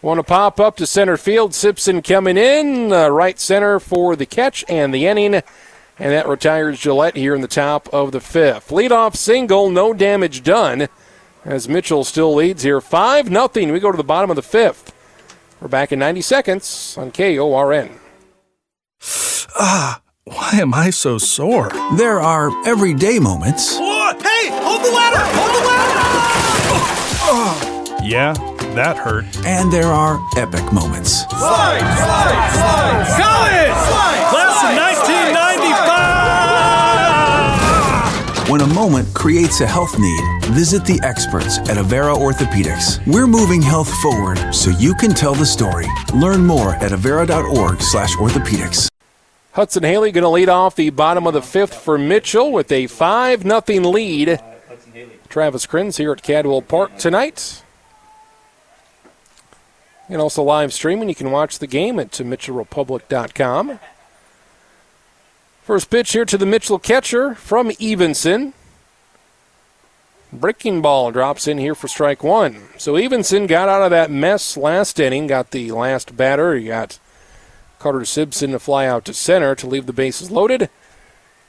Speaker 2: Want to pop up to center field. Simpson coming in, uh, right center for the catch and the inning. And that retires Gillette here in the top of the fifth. Leadoff single, no damage done as Mitchell still leads here 5 nothing. We go to the bottom of the fifth. We're back in 90 seconds on KORN.
Speaker 14: Ah, why am I so sore?
Speaker 13: There are everyday moments.
Speaker 14: Whoa, hey, hold the ladder! Hold the ladder! Ah. yeah, that hurt.
Speaker 13: And there are epic moments.
Speaker 14: Slide, slide, slide! College! Slide, Class of 1995!
Speaker 13: When a moment creates a health need, visit the experts at Avera Orthopedics. We're moving health forward so you can tell the story. Learn more at avera.org/orthopedics.
Speaker 2: Hudson Haley going to lead off the bottom of the fifth for Mitchell with a 5 0 lead. Travis Krenz here at Cadwell Park tonight. And also live streaming. You can watch the game at MitchellRepublic.com. First pitch here to the Mitchell catcher from Evenson. Breaking ball drops in here for strike one. So Evenson got out of that mess last inning, got the last batter. He got Carter Simpson to fly out to center to leave the bases loaded.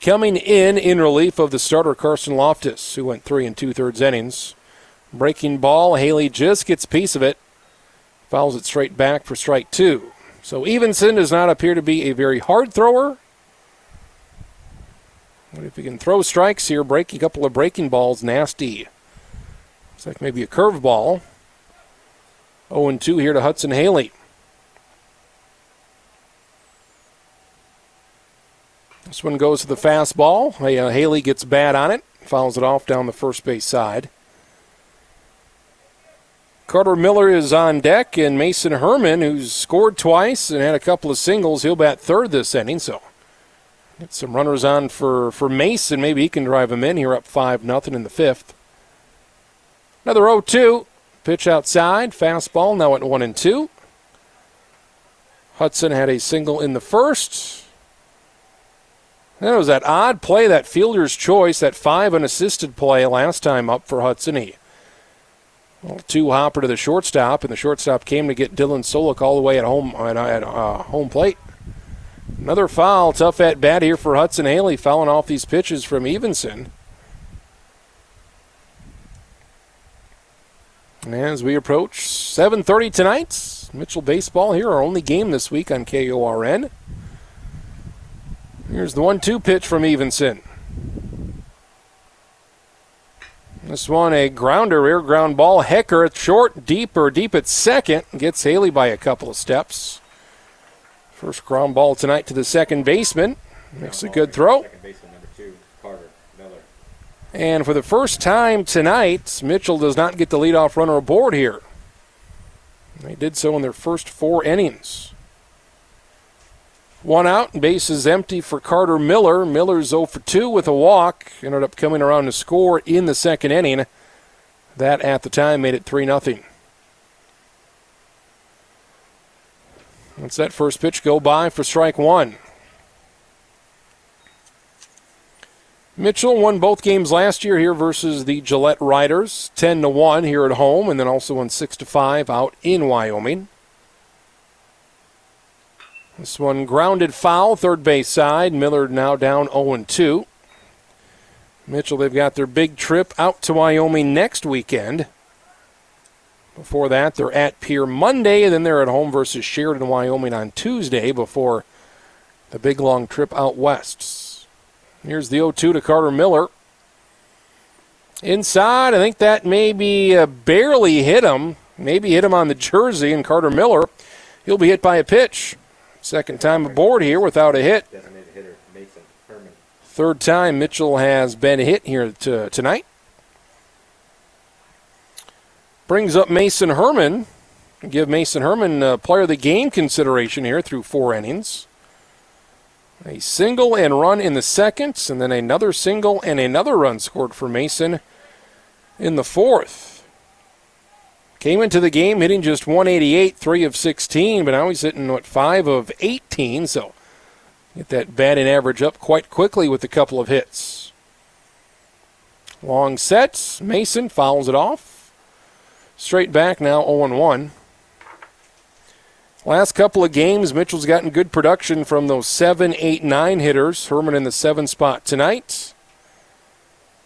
Speaker 2: Coming in in relief of the starter Carson Loftus, who went three and two thirds innings. Breaking ball, Haley just gets a piece of it, fouls it straight back for strike two. So Evenson does not appear to be a very hard thrower. But if he can throw strikes here, break a couple of breaking balls, nasty. Looks like maybe a curveball. 0 2 here to Hudson Haley. This one goes to the fastball. Uh, Haley gets bad on it, fouls it off down the first base side. Carter Miller is on deck, and Mason Herman, who's scored twice and had a couple of singles, he'll bat third this inning. So get some runners on for, for Mason. Maybe he can drive him in here up 5 nothing in the fifth. Another 0 2. Pitch outside. Fastball now at 1 and 2. Hudson had a single in the first. That was that odd play, that fielder's choice, that five unassisted play last time up for Hudson. He well, two hopper to the shortstop, and the shortstop came to get Dylan Solik all the way at home at, at uh, home plate. Another foul, tough at bat here for Hudson Haley, fouling off these pitches from Evenson. And as we approach 7:30 tonight, Mitchell baseball here, our only game this week on KORN. Here's the 1 2 pitch from Evenson. This one a grounder, air ground ball. Hecker at short, deep or deep at second. Gets Haley by a couple of steps. First ground ball tonight to the second baseman. Makes a good throw. And for the first time tonight, Mitchell does not get the leadoff runner aboard here. They did so in their first four innings. One out, base is empty for Carter Miller. Miller's 0 for 2 with a walk. Ended up coming around to score in the second inning. That at the time made it 3 0. Let's that first pitch go by for strike one. Mitchell won both games last year here versus the Gillette Riders, 10 to 1 here at home, and then also won 6 to 5 out in Wyoming. This one grounded foul, third base side. Miller now down 0 2. Mitchell, they've got their big trip out to Wyoming next weekend. Before that, they're at Pierre Monday, and then they're at home versus Sheridan, Wyoming on Tuesday before the big long trip out west. Here's the 0 2 to Carter Miller. Inside, I think that maybe uh, barely hit him. Maybe hit him on the jersey, and Carter Miller, he'll be hit by a pitch. Second time aboard here without a hit. Third time Mitchell has been hit here to, tonight. Brings up Mason Herman. Give Mason Herman uh, player of the game consideration here through four innings. A single and run in the second, and then another single and another run scored for Mason in the fourth. Came into the game hitting just 188, 3 of 16, but now he's hitting, what, 5 of 18, so get that batting average up quite quickly with a couple of hits. Long sets, Mason fouls it off. Straight back now 0 1. Last couple of games, Mitchell's gotten good production from those 7, 8, 9 hitters. Herman in the 7 spot tonight.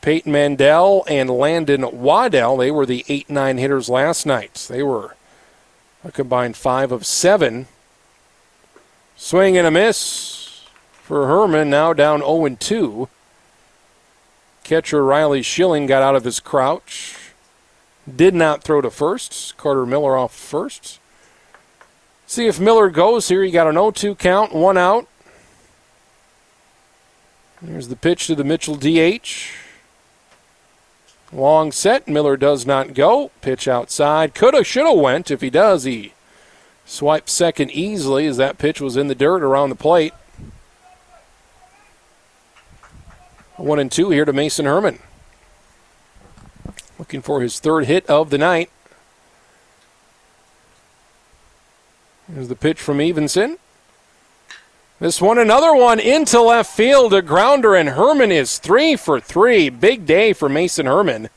Speaker 2: Peyton Mandel and Landon Waddell. They were the 8 9 hitters last night. They were A combined five of seven. Swing and a miss for Herman, now down 0 2. Catcher Riley Schilling got out of his crouch. Did not throw to first. Carter Miller off first. See if Miller goes here. You got an 0 2 count, one out. Here's the pitch to the Mitchell DH. Long set. Miller does not go. Pitch outside. Coulda, shoulda went. If he does, he swipes second easily as that pitch was in the dirt around the plate. One and two here to Mason Herman. Looking for his third hit of the night. Here's the pitch from Evenson. This one, another one into left field, a grounder, and Herman is three for three. Big day for Mason Herman.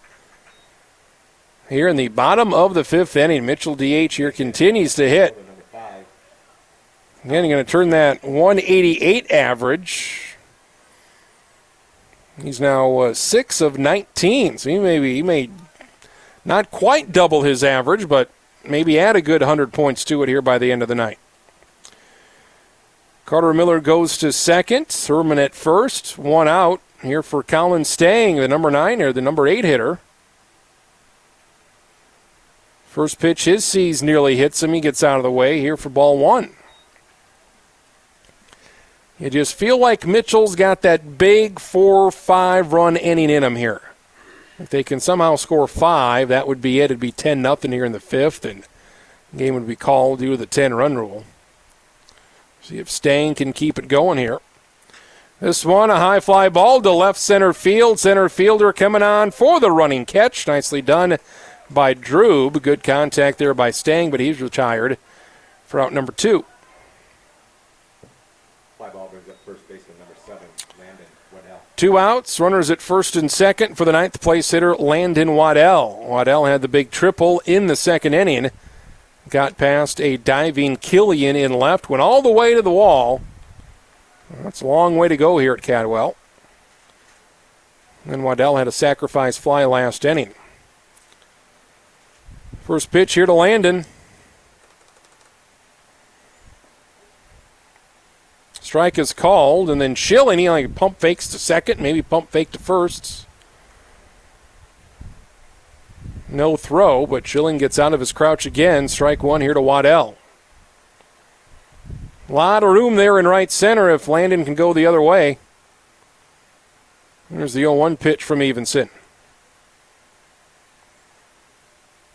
Speaker 2: Here in the bottom of the fifth inning, Mitchell DH here continues to hit. Again, going to turn that 188 average. He's now uh, six of 19, so he may be, he may not quite double his average, but maybe add a good 100 points to it here by the end of the night. Carter Miller goes to second. Herman at first. One out here for Colin Stang, the number nine or the number eight hitter. First pitch his sees nearly hits him. He gets out of the way here for ball one. You just feel like Mitchell's got that big four five run inning in him here. If they can somehow score five, that would be it. It'd be 10 nothing here in the fifth, and the game would be called due to the 10 run rule. See if Stang can keep it going here. This one, a high fly ball to left center field. Center fielder coming on for the running catch. Nicely done by Drube. Good contact there by Stang, but he's retired for out number two.
Speaker 9: Fly ball brings up first baseman number seven, Landon Waddell.
Speaker 2: Two outs, runners at first and second for the ninth place hitter, Landon Waddell. Waddell had the big triple in the second inning. Got past a diving Killian in left, went all the way to the wall. That's a long way to go here at Cadwell. And Waddell had a sacrifice fly last inning. First pitch here to Landon. Strike is called, and then Schilling, he like pump fakes to second, maybe pump fake to first. No throw, but Schilling gets out of his crouch again. Strike one here to Waddell. A lot of room there in right center if Landon can go the other way. There's the 0 1 pitch from Evenson.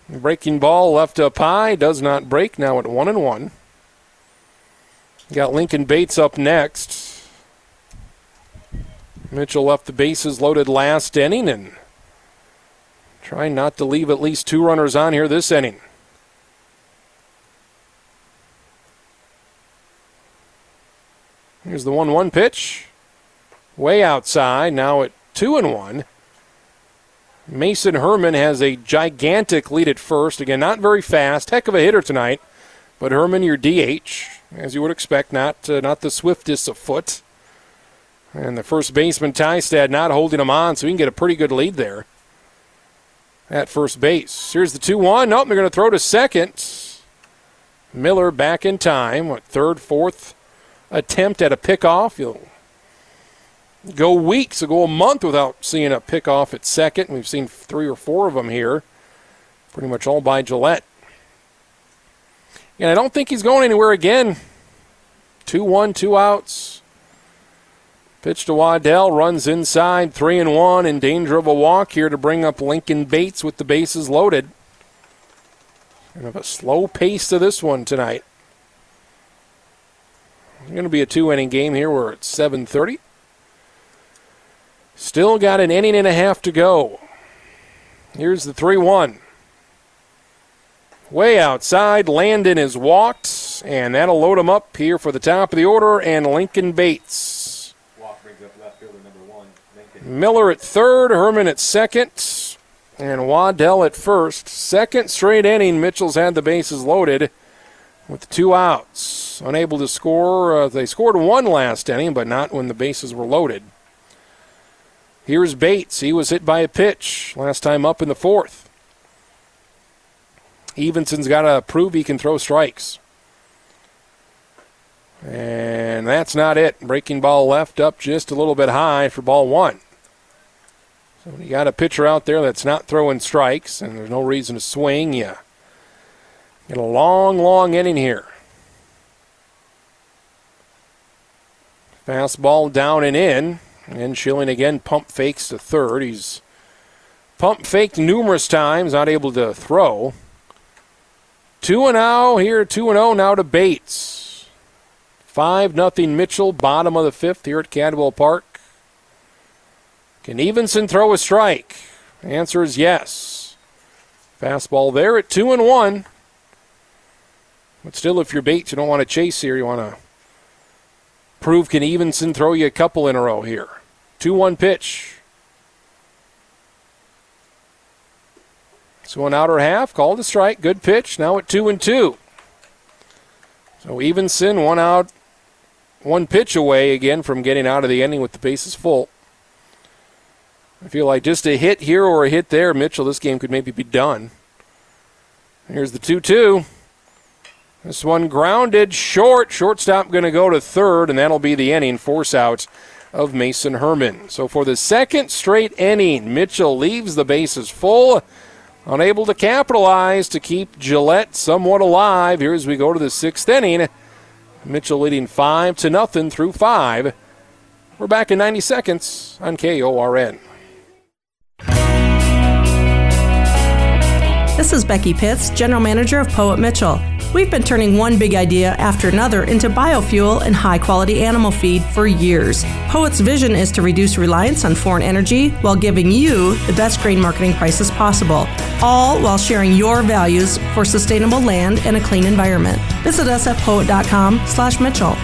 Speaker 2: Breaking ball left up high, does not break. Now at 1 and 1. Got Lincoln Bates up next. Mitchell left the bases loaded last inning and trying not to leave at least two runners on here this inning. Here's the 1 1 pitch. Way outside, now at 2 and 1. Mason Herman has a gigantic lead at first. Again, not very fast. Heck of a hitter tonight. But Herman, your DH, as you would expect, not uh, not the swiftest of foot. And the first baseman, Tystad, not holding him on, so he can get a pretty good lead there at first base. Here's the 2 1. Nope, they're going to throw to second. Miller back in time. What, third, fourth attempt at a pickoff? You'll go weeks, go a month without seeing a pickoff at second. We've seen three or four of them here, pretty much all by Gillette. And I don't think he's going anywhere again. 2 1, two outs. Pitch to Waddell, runs inside, 3 and 1, in danger of a walk here to bring up Lincoln Bates with the bases loaded. Kind of a slow pace to this one tonight. It's going to be a two inning game here. We're at 7:30. Still got an inning and a half to go. Here's the 3 1. Way outside, Landon is walked, and that'll load him up here for the top of the order, and Lincoln Bates.
Speaker 9: Walk brings up left fielder number one, Lincoln.
Speaker 2: Miller at third, Herman at second, and Waddell at first. Second straight inning, Mitchell's had the bases loaded with two outs. Unable to score. Uh, they scored one last inning, but not when the bases were loaded. Here's Bates. He was hit by a pitch last time up in the fourth. Evenson's got to prove he can throw strikes. And that's not it. Breaking ball left up just a little bit high for ball one. So when you got a pitcher out there that's not throwing strikes and there's no reason to swing, you get a long, long inning here. Fastball down and in. And Schilling again pump fakes to third. He's pump faked numerous times, not able to throw. 2 and 0 here, 2 and 0 now to Bates. 5 nothing Mitchell, bottom of the fifth here at Cadwell Park. Can Evenson throw a strike? answer is yes. Fastball there at 2 and 1. But still, if you're Bates, you don't want to chase here. You want to prove can Evenson throw you a couple in a row here. 2 1 pitch. So an outer half, called a strike, good pitch. Now at 2 and 2. So Evenson, one out, one pitch away again from getting out of the inning with the bases full. I feel like just a hit here or a hit there, Mitchell, this game could maybe be done. Here's the 2 2. This one grounded short. Shortstop going to go to third, and that'll be the inning. Force out of Mason Herman. So for the second straight inning, Mitchell leaves the bases full, unable to capitalize to keep Gillette somewhat alive. Here as we go to the sixth inning. Mitchell leading five to nothing through five. We're back in 90 seconds on KORN.
Speaker 7: This is Becky Pitts, General Manager of Poet Mitchell. We've been turning one big idea after another into biofuel and high quality animal feed for years. Poet's vision is to reduce reliance on foreign energy while giving you the best grain marketing prices possible, all while sharing your values for sustainable land and a clean environment. Visit us at poet.com slash Mitchell.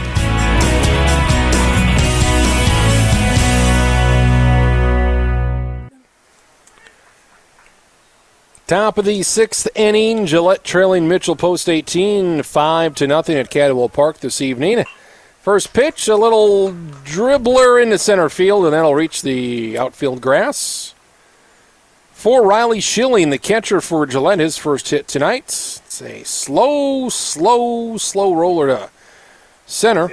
Speaker 2: Top of the sixth inning, Gillette trailing Mitchell Post 18, five to nothing at Cadwell Park this evening. First pitch, a little dribbler into center field, and that'll reach the outfield grass. For Riley Schilling, the catcher for Gillette, his first hit tonight. It's a slow, slow, slow roller to center.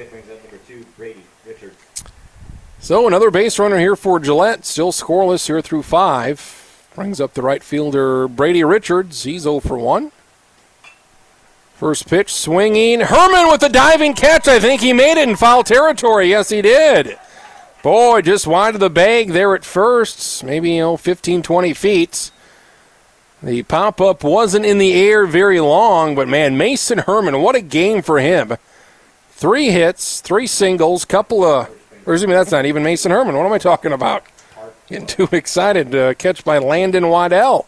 Speaker 2: So another base runner here for Gillette, still scoreless here through five. Brings up the right fielder Brady Richards. He's 0 for 1. First pitch swinging. Herman with a diving catch. I think he made it in foul territory. Yes, he did. Boy, just wide of the bag there at first. Maybe, you know, 15, 20 feet. The pop up wasn't in the air very long, but man, Mason Herman, what a game for him. Three hits, three singles, couple of. Or excuse me, that's not even Mason Herman. What am I talking about? Getting too excited. Uh, catch by Landon Waddell.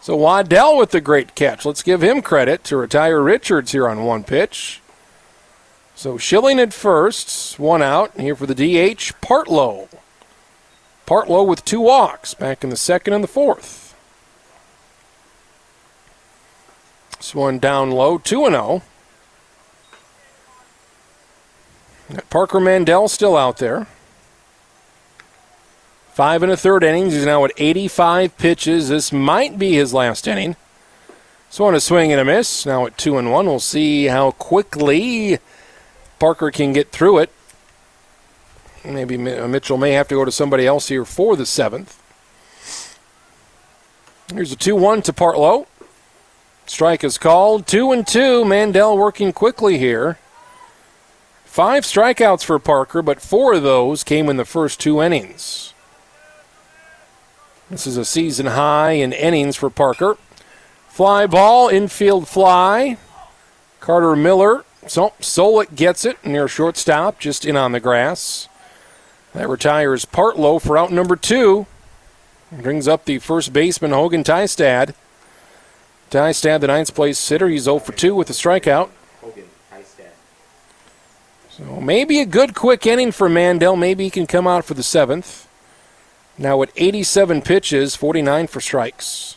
Speaker 2: So Waddell with the great catch. Let's give him credit to retire Richards here on one pitch. So Schilling at first, one out. Here for the DH, Partlow. Partlow with two walks back in the second and the fourth. This one down low, 2 0. Parker Mandel still out there. Five and a third innings. He's now at 85 pitches. This might be his last inning. So on a swing and a miss. Now at two and one. We'll see how quickly Parker can get through it. Maybe uh, Mitchell may have to go to somebody else here for the seventh. Here's a 2 1 to Partlow. Strike is called. 2 and 2. Mandel working quickly here. Five strikeouts for Parker, but four of those came in the first two innings. This is a season high in innings for Parker. Fly ball, infield fly. Carter Miller. So Solik gets it near shortstop, just in on the grass. That retires Partlow for out number two. Brings up the first baseman, Hogan Tystad. Tystad, the ninth place sitter, he's 0 for 2 with a strikeout. So maybe a good quick inning for Mandel. Maybe he can come out for the seventh. Now at 87 pitches, 49 for strikes.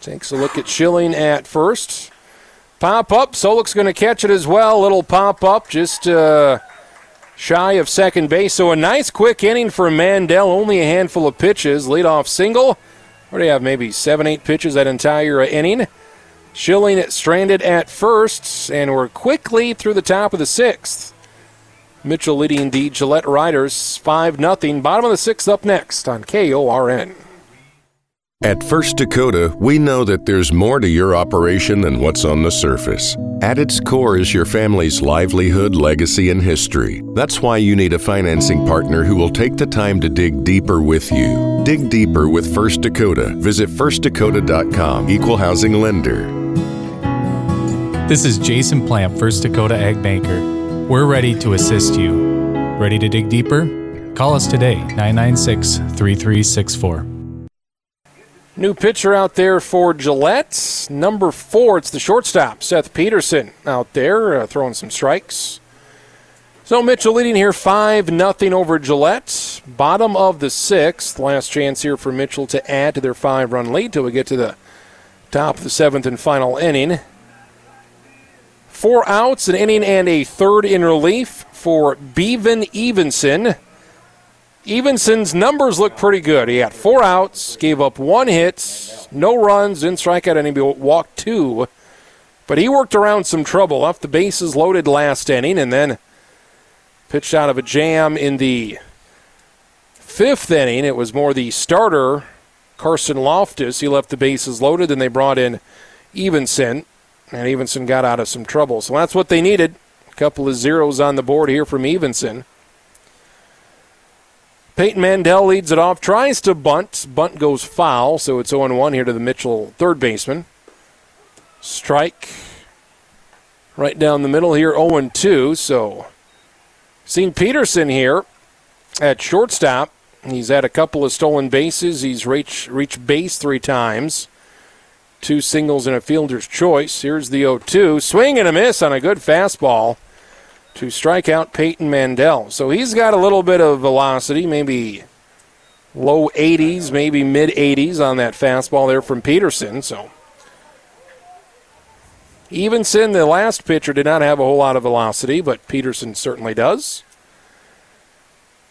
Speaker 2: Takes a look at Schilling at first. Pop up. Solik's going to catch it as well. Little pop up. Just uh, shy of second base. So a nice quick inning for Mandel. Only a handful of pitches. Leadoff single. You have? Maybe seven, eight pitches that entire inning. Schilling stranded at first, and we're quickly through the top of the sixth. Mitchell leading the Gillette Riders 5 0. Bottom of the sixth up next on KORN.
Speaker 5: At First Dakota, we know that there's more to your operation than what's on the surface. At its core is your family's livelihood, legacy, and history. That's why you need a financing partner who will take the time to dig deeper with you. Dig deeper with First Dakota. Visit firstdakota.com. Equal housing lender.
Speaker 6: This is Jason Plamp, First Dakota Ag Banker. We're ready to assist you. Ready to dig deeper? Call us today, 996 3364.
Speaker 2: New pitcher out there for Gillette. Number four, it's the shortstop, Seth Peterson, out there uh, throwing some strikes. So Mitchell leading here 5 nothing over Gillette. Bottom of the sixth. Last chance here for Mitchell to add to their five run lead till we get to the top of the seventh and final inning. Four outs, an inning, and a third in relief for Bevan Evenson. Evenson's numbers look pretty good. He had four outs, gave up one hit, no runs, didn't strike out anybody, walked two. But he worked around some trouble, left the bases loaded last inning, and then pitched out of a jam in the fifth inning. It was more the starter, Carson Loftus. He left the bases loaded, and they brought in Evenson and Evenson got out of some trouble. So that's what they needed. A couple of zeros on the board here from Evenson. Peyton Mandel leads it off, tries to bunt. Bunt goes foul, so it's 0 1 here to the Mitchell third baseman. Strike right down the middle here, 0 2. So, seen Peterson here at shortstop. He's had a couple of stolen bases. He's reached, reached base three times. Two singles and a fielder's choice. Here's the 0 2. Swing and a miss on a good fastball to strike out Peyton Mandel. So he's got a little bit of velocity, maybe low 80s, maybe mid 80s on that fastball there from Peterson. So Evenson, the last pitcher, did not have a whole lot of velocity, but Peterson certainly does.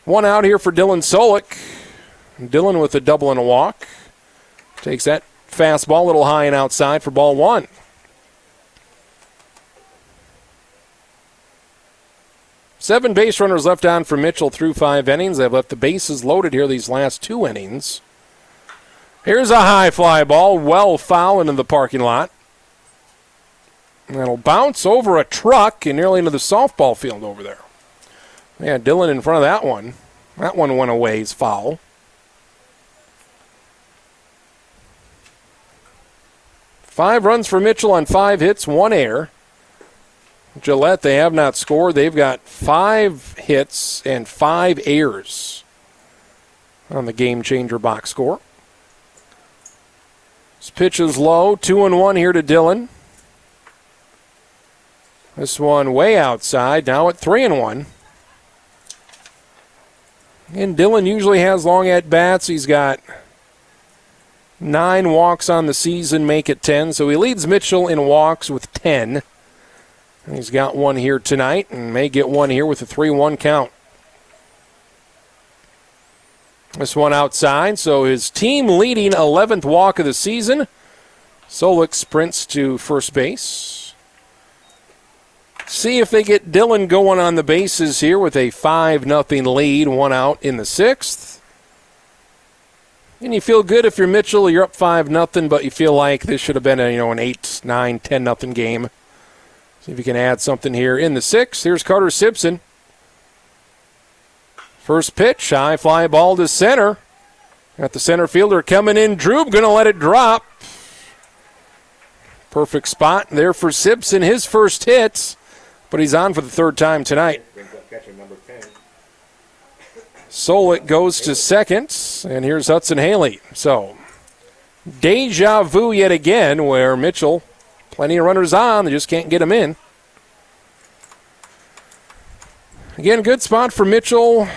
Speaker 2: One out here for Dylan Solik. Dylan with a double and a walk. Takes that Fastball a little high and outside for ball one. Seven base runners left on for Mitchell through five innings. They've left the bases loaded here these last two innings. Here's a high fly ball, well foul into the parking lot. And it'll bounce over a truck and nearly into the softball field over there. Yeah, Dylan in front of that one. That one went away. Is foul. Five runs for Mitchell on five hits, one air. Gillette, they have not scored. They've got five hits and five airs on the game changer box score. This pitch is low, two and one here to Dylan. This one way outside, now at three and one. And Dylan usually has long at bats. He's got Nine walks on the season make it 10. So he leads Mitchell in walks with 10. he's got one here tonight and may get one here with a 3 1 count. This one outside, so his team leading 11th walk of the season. Solik sprints to first base. See if they get Dylan going on the bases here with a 5 0 lead, one out in the sixth. And you feel good if you're Mitchell, you're up five nothing, but you feel like this should have been a you know an eight, nine, ten nothing game. See if you can add something here in the sixth. Here's Carter Simpson. First pitch, high fly ball to center. Got the center fielder coming in. Drube going to let it drop. Perfect spot there for Simpson. His first hit, but he's on for the third time tonight. Solik goes to second, and here's Hudson Haley. So, deja vu yet again, where Mitchell, plenty of runners on, they just can't get them in. Again, good spot for Mitchell.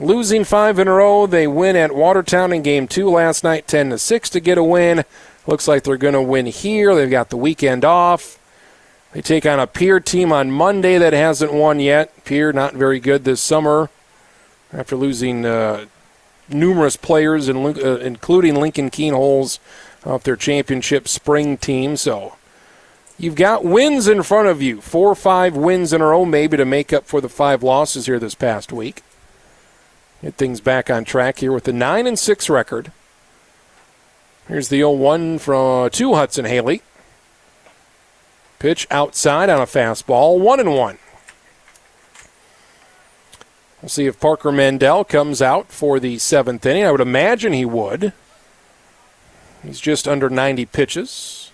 Speaker 2: Losing five in a row, they win at Watertown in game two last night, 10 to 6 to get a win. Looks like they're going to win here. They've got the weekend off. They take on a Pierre team on Monday that hasn't won yet. Pierre not very good this summer after losing uh, numerous players, in, uh, including Lincoln Kienholz, off their championship spring team. So you've got wins in front of you. Four or five wins in a row, maybe, to make up for the five losses here this past week. Get things back on track here with the 9 and 6 record. Here's the 0 1 from uh, to Hudson Haley. Pitch outside on a fastball, 1 and 1. We'll see if Parker Mandel comes out for the seventh inning. I would imagine he would. He's just under 90 pitches.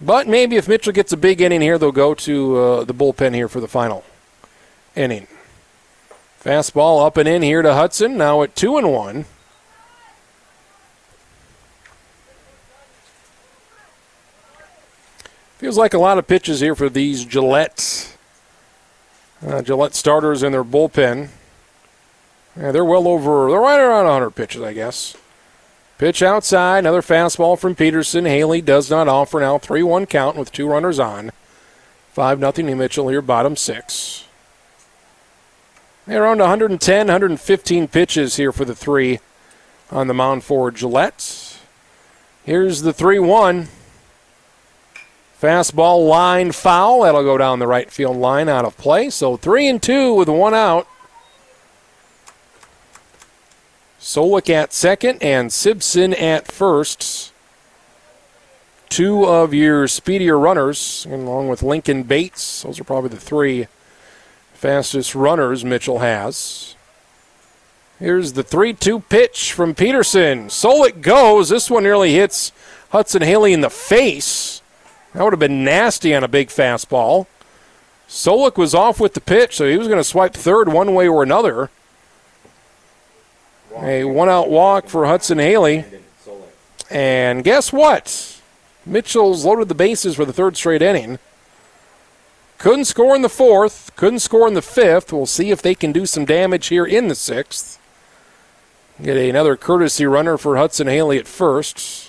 Speaker 2: But maybe if Mitchell gets a big inning here, they'll go to uh, the bullpen here for the final inning. Fastball up and in here to Hudson. Now at 2 and 1. Feels like a lot of pitches here for these Gillette uh, Gillette starters in their bullpen. Yeah, they're well over, they're right around 100 pitches, I guess. Pitch outside, another fastball from Peterson. Haley does not offer now 3 1 count with two runners on. 5 0 to Mitchell here, bottom six. Around 110, 115 pitches here for the three on the mound for Gillette. Here's the 3 1. Fastball line foul. That'll go down the right field line out of play. So three and two with one out. Solik at second and Simpson at first. Two of your speedier runners, along with Lincoln Bates. Those are probably the three fastest runners Mitchell has. Here's the 3 2 pitch from Peterson. Solik goes. This one nearly hits Hudson Haley in the face. That would have been nasty on a big fastball. Solik was off with the pitch, so he was going to swipe third one way or another. A one out walk for Hudson Haley. And guess what? Mitchell's loaded the bases for the third straight inning. Couldn't score in the fourth, couldn't score in the fifth. We'll see if they can do some damage here in the sixth. Get another courtesy runner for Hudson Haley at first.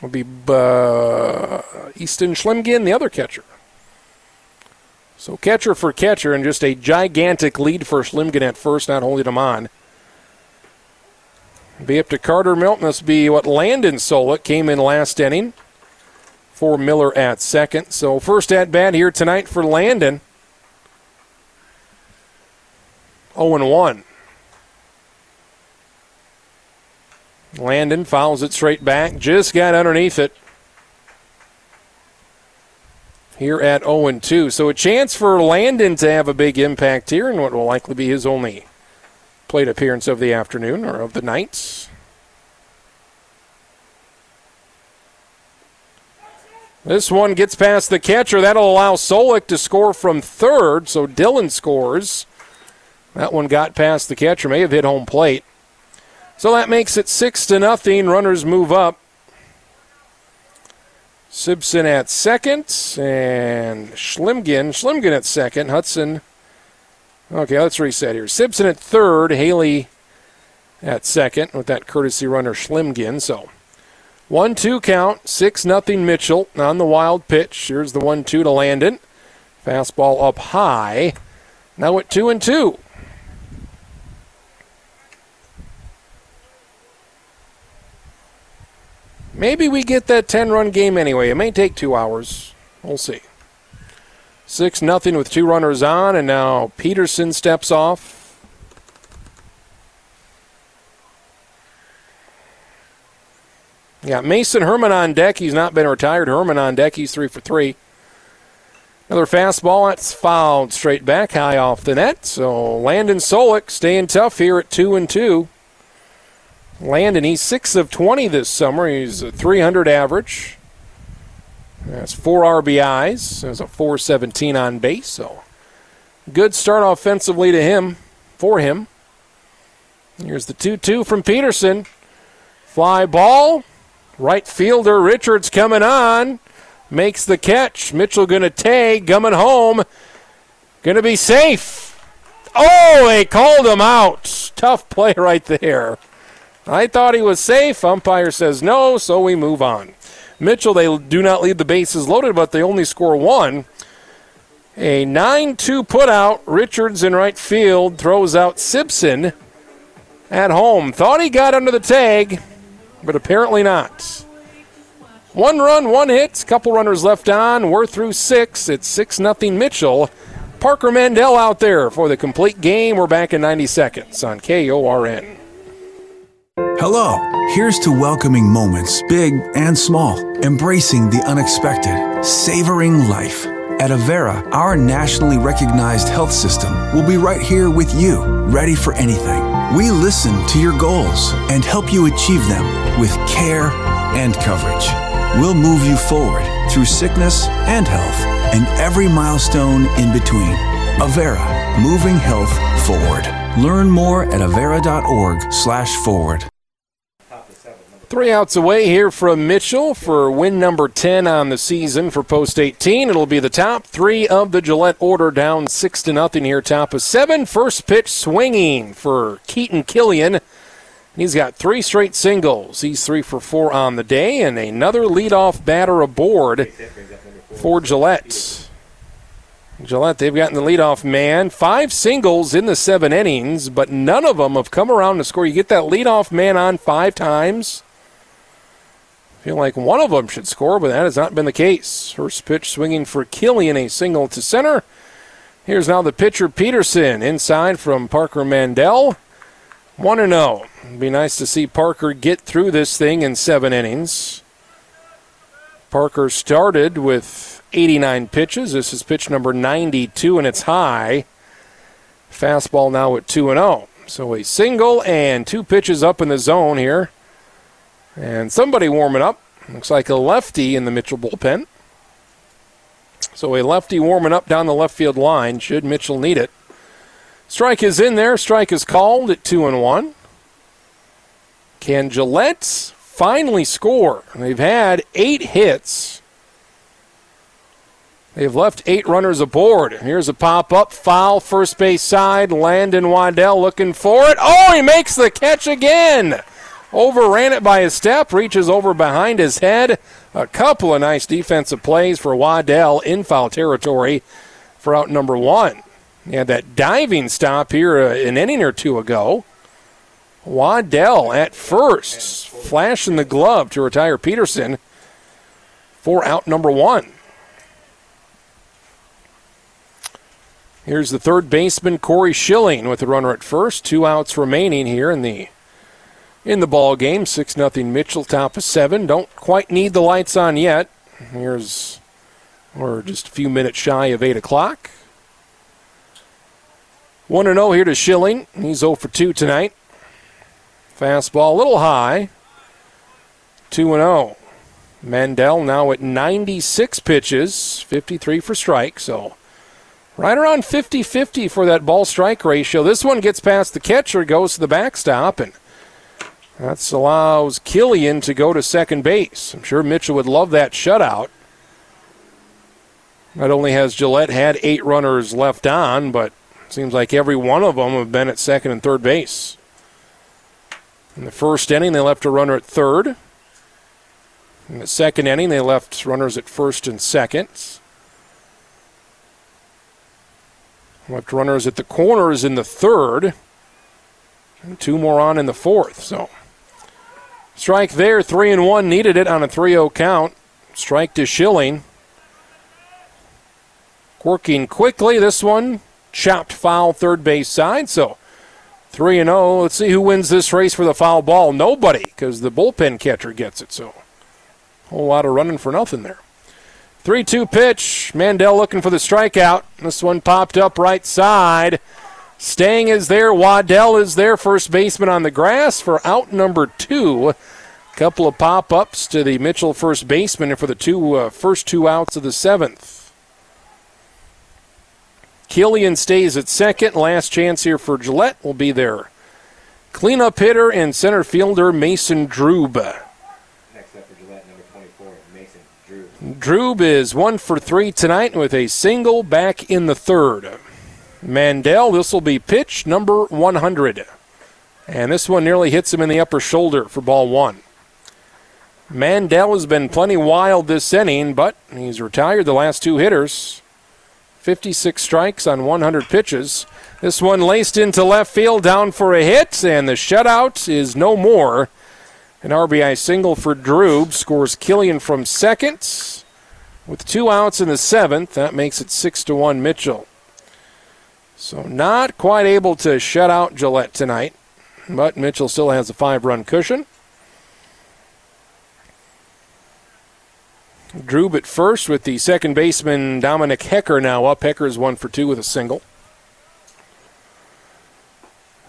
Speaker 2: Will be uh, Easton Schlimgin, the other catcher. So catcher for catcher, and just a gigantic lead for Schlimgin at first, not holding him on. Be up to Carter Milton. This be what Landon Solik came in last inning for Miller at second. So first at bat here tonight for Landon. 0 1. Landon fouls it straight back. Just got underneath it. Here at 0 2. So a chance for Landon to have a big impact here in what will likely be his only plate appearance of the afternoon or of the night. This one gets past the catcher. That'll allow Solik to score from third. So Dylan scores. That one got past the catcher. May have hit home plate. So that makes it six to nothing. Runners move up. Simpson at second and Schlimgin. Schlimgin at second. Hudson. Okay, let's reset here. Simpson at third. Haley at second with that courtesy runner Schlimgin. So one two count. Six nothing Mitchell on the wild pitch. Here's the one two to Landon. Fastball up high. Now at two and two. Maybe we get that 10 run game anyway. It may take two hours. We'll see. 6 nothing with two runners on, and now Peterson steps off. Yeah, Mason Herman on deck. He's not been retired. Herman on deck. He's three for three. Another fastball. That's fouled straight back high off the net. So Landon Solik staying tough here at two and two. Landon, he's 6 of 20 this summer. He's a 300 average. That's four RBIs. There's a 417 on base. So good start offensively to him, for him. Here's the 2 2 from Peterson. Fly ball. Right fielder Richards coming on. Makes the catch. Mitchell going to tag. Coming home. Going to be safe. Oh, they called him out. Tough play right there. I thought he was safe. Umpire says no, so we move on. Mitchell, they do not leave the bases loaded, but they only score one. A 9 2 putout. Richards in right field throws out Simpson at home. Thought he got under the tag, but apparently not. One run, one hit, couple runners left on. We're through six. It's 6 0 Mitchell. Parker Mandel out there for the complete game. We're back in 90 seconds on KORN.
Speaker 13: Hello. Here's to welcoming moments, big and small, embracing the unexpected, savoring life. At Avera, our nationally recognized health system will be right here with you, ready for anything. We listen to your goals and help you achieve them with care and coverage. We'll move you forward through sickness and health and every milestone in between. Avera, moving health forward. Learn more at avera.org slash forward.
Speaker 2: Three outs away here from Mitchell for win number 10 on the season for post 18. It'll be the top three of the Gillette order down 6 to nothing here. Top of seven. First pitch swinging for Keaton Killian. He's got three straight singles. He's three for four on the day, and another leadoff batter aboard for Gillette. Gillette, they've gotten the leadoff man. Five singles in the seven innings, but none of them have come around to score. You get that leadoff man on five times feel like one of them should score, but that has not been the case. First pitch swinging for Killian, a single to center. Here's now the pitcher Peterson inside from Parker Mandel. 1 0. It'd be nice to see Parker get through this thing in seven innings. Parker started with 89 pitches. This is pitch number 92, and it's high. Fastball now at 2 0. So a single and two pitches up in the zone here. And somebody warming up. Looks like a lefty in the Mitchell bullpen. So a lefty warming up down the left field line, should Mitchell need it. Strike is in there. Strike is called at 2 and 1. Can Gillette finally score? They've had eight hits. They've left eight runners aboard. Here's a pop up, foul, first base side. Landon Waddell looking for it. Oh, he makes the catch again. Overran it by his step, reaches over behind his head. A couple of nice defensive plays for Waddell in foul territory for out number one. He had that diving stop here uh, an inning or two ago. Waddell at first, flashing the glove to retire Peterson for out number one. Here's the third baseman, Corey Schilling, with the runner at first. Two outs remaining here in the in the ball game. Six nothing Mitchell, top of seven. Don't quite need the lights on yet. Here's we're just a few minutes shy of eight o'clock. One and zero here to Schilling. He's 0 for two tonight. Fastball a little high. Two and zero. Mandel now at 96 pitches, 53 for strike. So right around 50 50 for that ball strike ratio. This one gets past the catcher, goes to the backstop, and that allows Killian to go to second base. I'm sure Mitchell would love that shutout. Not only has Gillette had eight runners left on, but seems like every one of them have been at second and third base. In the first inning, they left a runner at third. In the second inning, they left runners at first and second. Left runners at the corners in the third. And two more on in the fourth. So Strike there, three and one, needed it on a 3 0 count. Strike to Schilling. Working quickly, this one chopped foul third base side. So 3 and 0. Let's see who wins this race for the foul ball. Nobody, because the bullpen catcher gets it. So a whole lot of running for nothing there. 3 2 pitch. Mandel looking for the strikeout. This one popped up right side. Stang is there. Waddell is there. First baseman on the grass for out number two. Couple of pop ups to the Mitchell first baseman for the two uh, first two outs of the seventh. Killian stays at second. Last chance here for Gillette will be there. Cleanup hitter and center fielder Mason Drube.
Speaker 9: Next up for Gillette, number 24, Mason
Speaker 2: Drube is one for three tonight with a single back in the third. Mandel, this will be pitch number 100. And this one nearly hits him in the upper shoulder for ball one. Mandel has been plenty wild this inning, but he's retired the last two hitters. 56 strikes on 100 pitches. This one laced into left field, down for a hit, and the shutout is no more. An RBI single for Drube scores Killian from second with two outs in the seventh. That makes it six to one Mitchell. So not quite able to shut out Gillette tonight, but Mitchell still has a five-run cushion. Drube at first with the second baseman Dominic Hecker now up. Hecker is one for two with a single.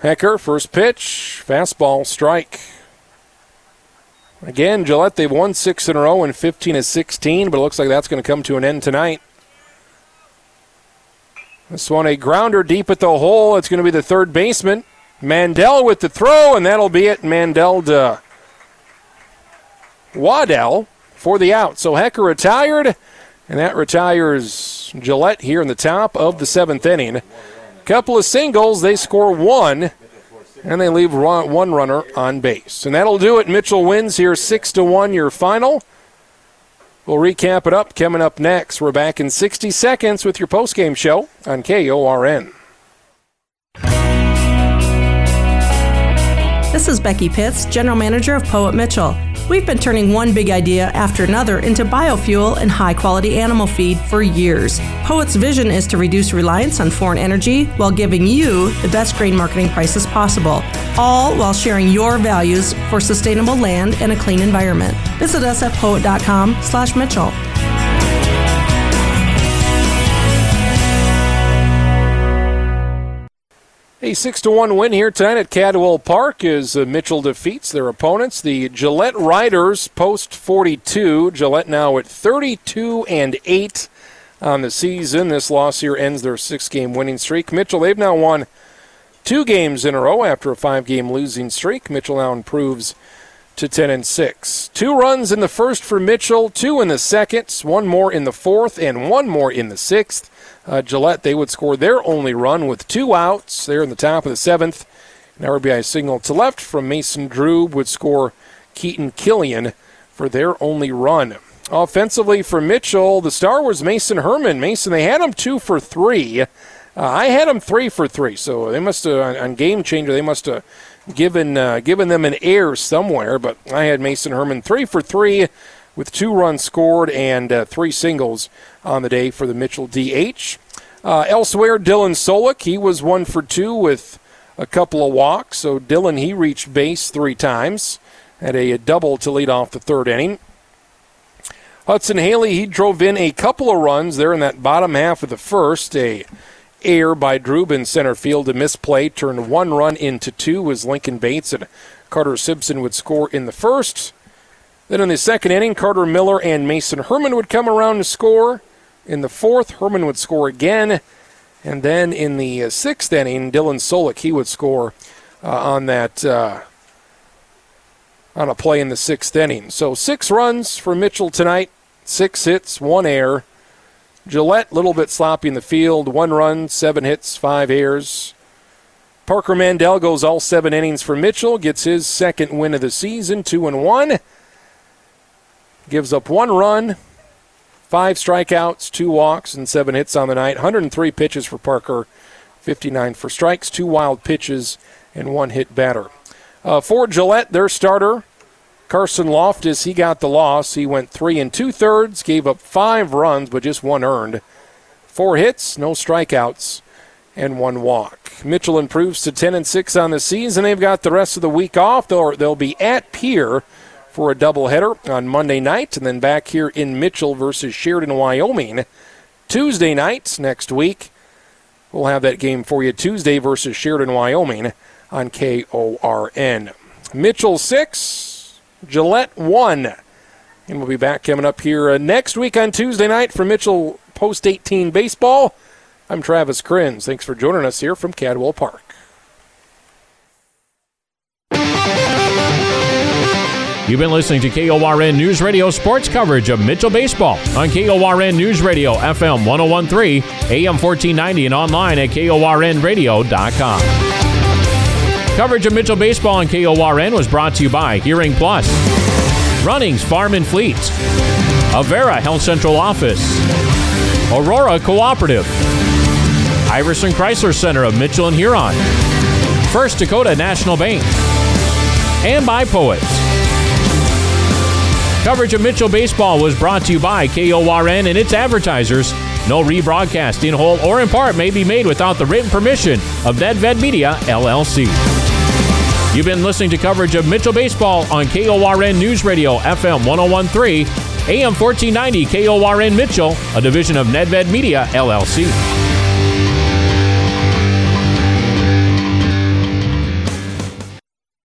Speaker 2: Hecker, first pitch, fastball, strike. Again, Gillette, they've won six in a row and 15 of 16, but it looks like that's going to come to an end tonight. This one, a grounder deep at the hole. It's going to be the third baseman. Mandel with the throw, and that'll be it. Mandel to Waddell for the out. So Hecker retired, and that retires Gillette here in the top of the seventh inning. Couple of singles, they score one and they leave one runner on base. And that'll do it. Mitchell wins here 6 to 1 your final. We'll recap it up coming up next. We're back in 60 seconds with your postgame show on KORN.
Speaker 7: This is Becky Pitts, General Manager of Poet Mitchell. We've been turning one big idea after another into biofuel and high quality animal feed for years. Poet's vision is to reduce reliance on foreign energy while giving you the best grain marketing prices possible, all while sharing your values for sustainable land and a clean environment. Visit us at poet.com/mitchell.
Speaker 2: A 6 to 1 win here tonight at Cadwell Park as uh, Mitchell defeats their opponents. The Gillette Riders post 42. Gillette now at 32 and 8 on the season. This loss here ends their six game winning streak. Mitchell, they've now won two games in a row after a five game losing streak. Mitchell now improves to 10 and 6. Two runs in the first for Mitchell, two in the second, one more in the fourth, and one more in the sixth. Uh, Gillette, they would score their only run with two outs there in the top of the seventh. An RBI signal to left from Mason Drube would score Keaton Killian for their only run. Offensively for Mitchell, the star was Mason Herman. Mason, they had him two for three. Uh, I had him three for three, so they must have on, on Game Changer. They must have given uh, given them an air somewhere. But I had Mason Herman three for three with two runs scored and uh, three singles on the day for the Mitchell DH. Uh, elsewhere, Dylan Solik, he was one for two with a couple of walks. So Dylan, he reached base three times, had a, a double to lead off the third inning. Hudson Haley, he drove in a couple of runs there in that bottom half of the first. A air by Drube in center field, a misplay turned one run into two as Lincoln Bates and Carter Simpson would score in the first. Then in the second inning, Carter Miller and Mason Herman would come around to score. In the fourth, Herman would score again. And then in the uh, sixth inning, Dylan Solik, he would score uh, on that uh, on a play in the sixth inning. So six runs for Mitchell tonight, six hits, one error. Gillette, a little bit sloppy in the field, one run, seven hits, five errors. Parker Mandel goes all seven innings for Mitchell, gets his second win of the season, two and one gives up one run, five strikeouts, two walks, and seven hits on the night. 103 pitches for Parker, 59 for strikes, two wild pitches, and one hit batter. Uh, for Gillette, their starter, Carson Loftus, he got the loss. He went three and two thirds, gave up five runs, but just one earned. Four hits, no strikeouts, and one walk. Mitchell improves to 10 and 6 on the season. They've got the rest of the week off. They'll, they'll be at Pierre for a doubleheader on Monday night, and then back here in Mitchell versus Sheridan, Wyoming, Tuesday night next week. We'll have that game for you Tuesday versus Sheridan, Wyoming on KORN. Mitchell 6, Gillette 1. And we'll be back coming up here uh, next week on Tuesday night for Mitchell Post 18 Baseball. I'm Travis Krenz. Thanks for joining us here from Cadwell Park.
Speaker 1: You've been listening to KORN News Radio sports coverage of Mitchell Baseball on KORN News Radio, FM 1013, AM 1490, and online at KORNradio.com. Coverage of Mitchell Baseball on KORN was brought to you by Hearing Plus, Runnings Farm and Fleet, Avera Health Central Office, Aurora Cooperative, Iverson Chrysler Center of Mitchell and Huron, First Dakota National Bank, and by Poets. Coverage of Mitchell Baseball was brought to you by KORN and its advertisers. No rebroadcast in whole or in part may be made without the written permission of NedVed Media, LLC. You've been listening to coverage of Mitchell Baseball on KORN News Radio, FM 1013, AM 1490, KORN Mitchell, a division of NedVed Media, LLC.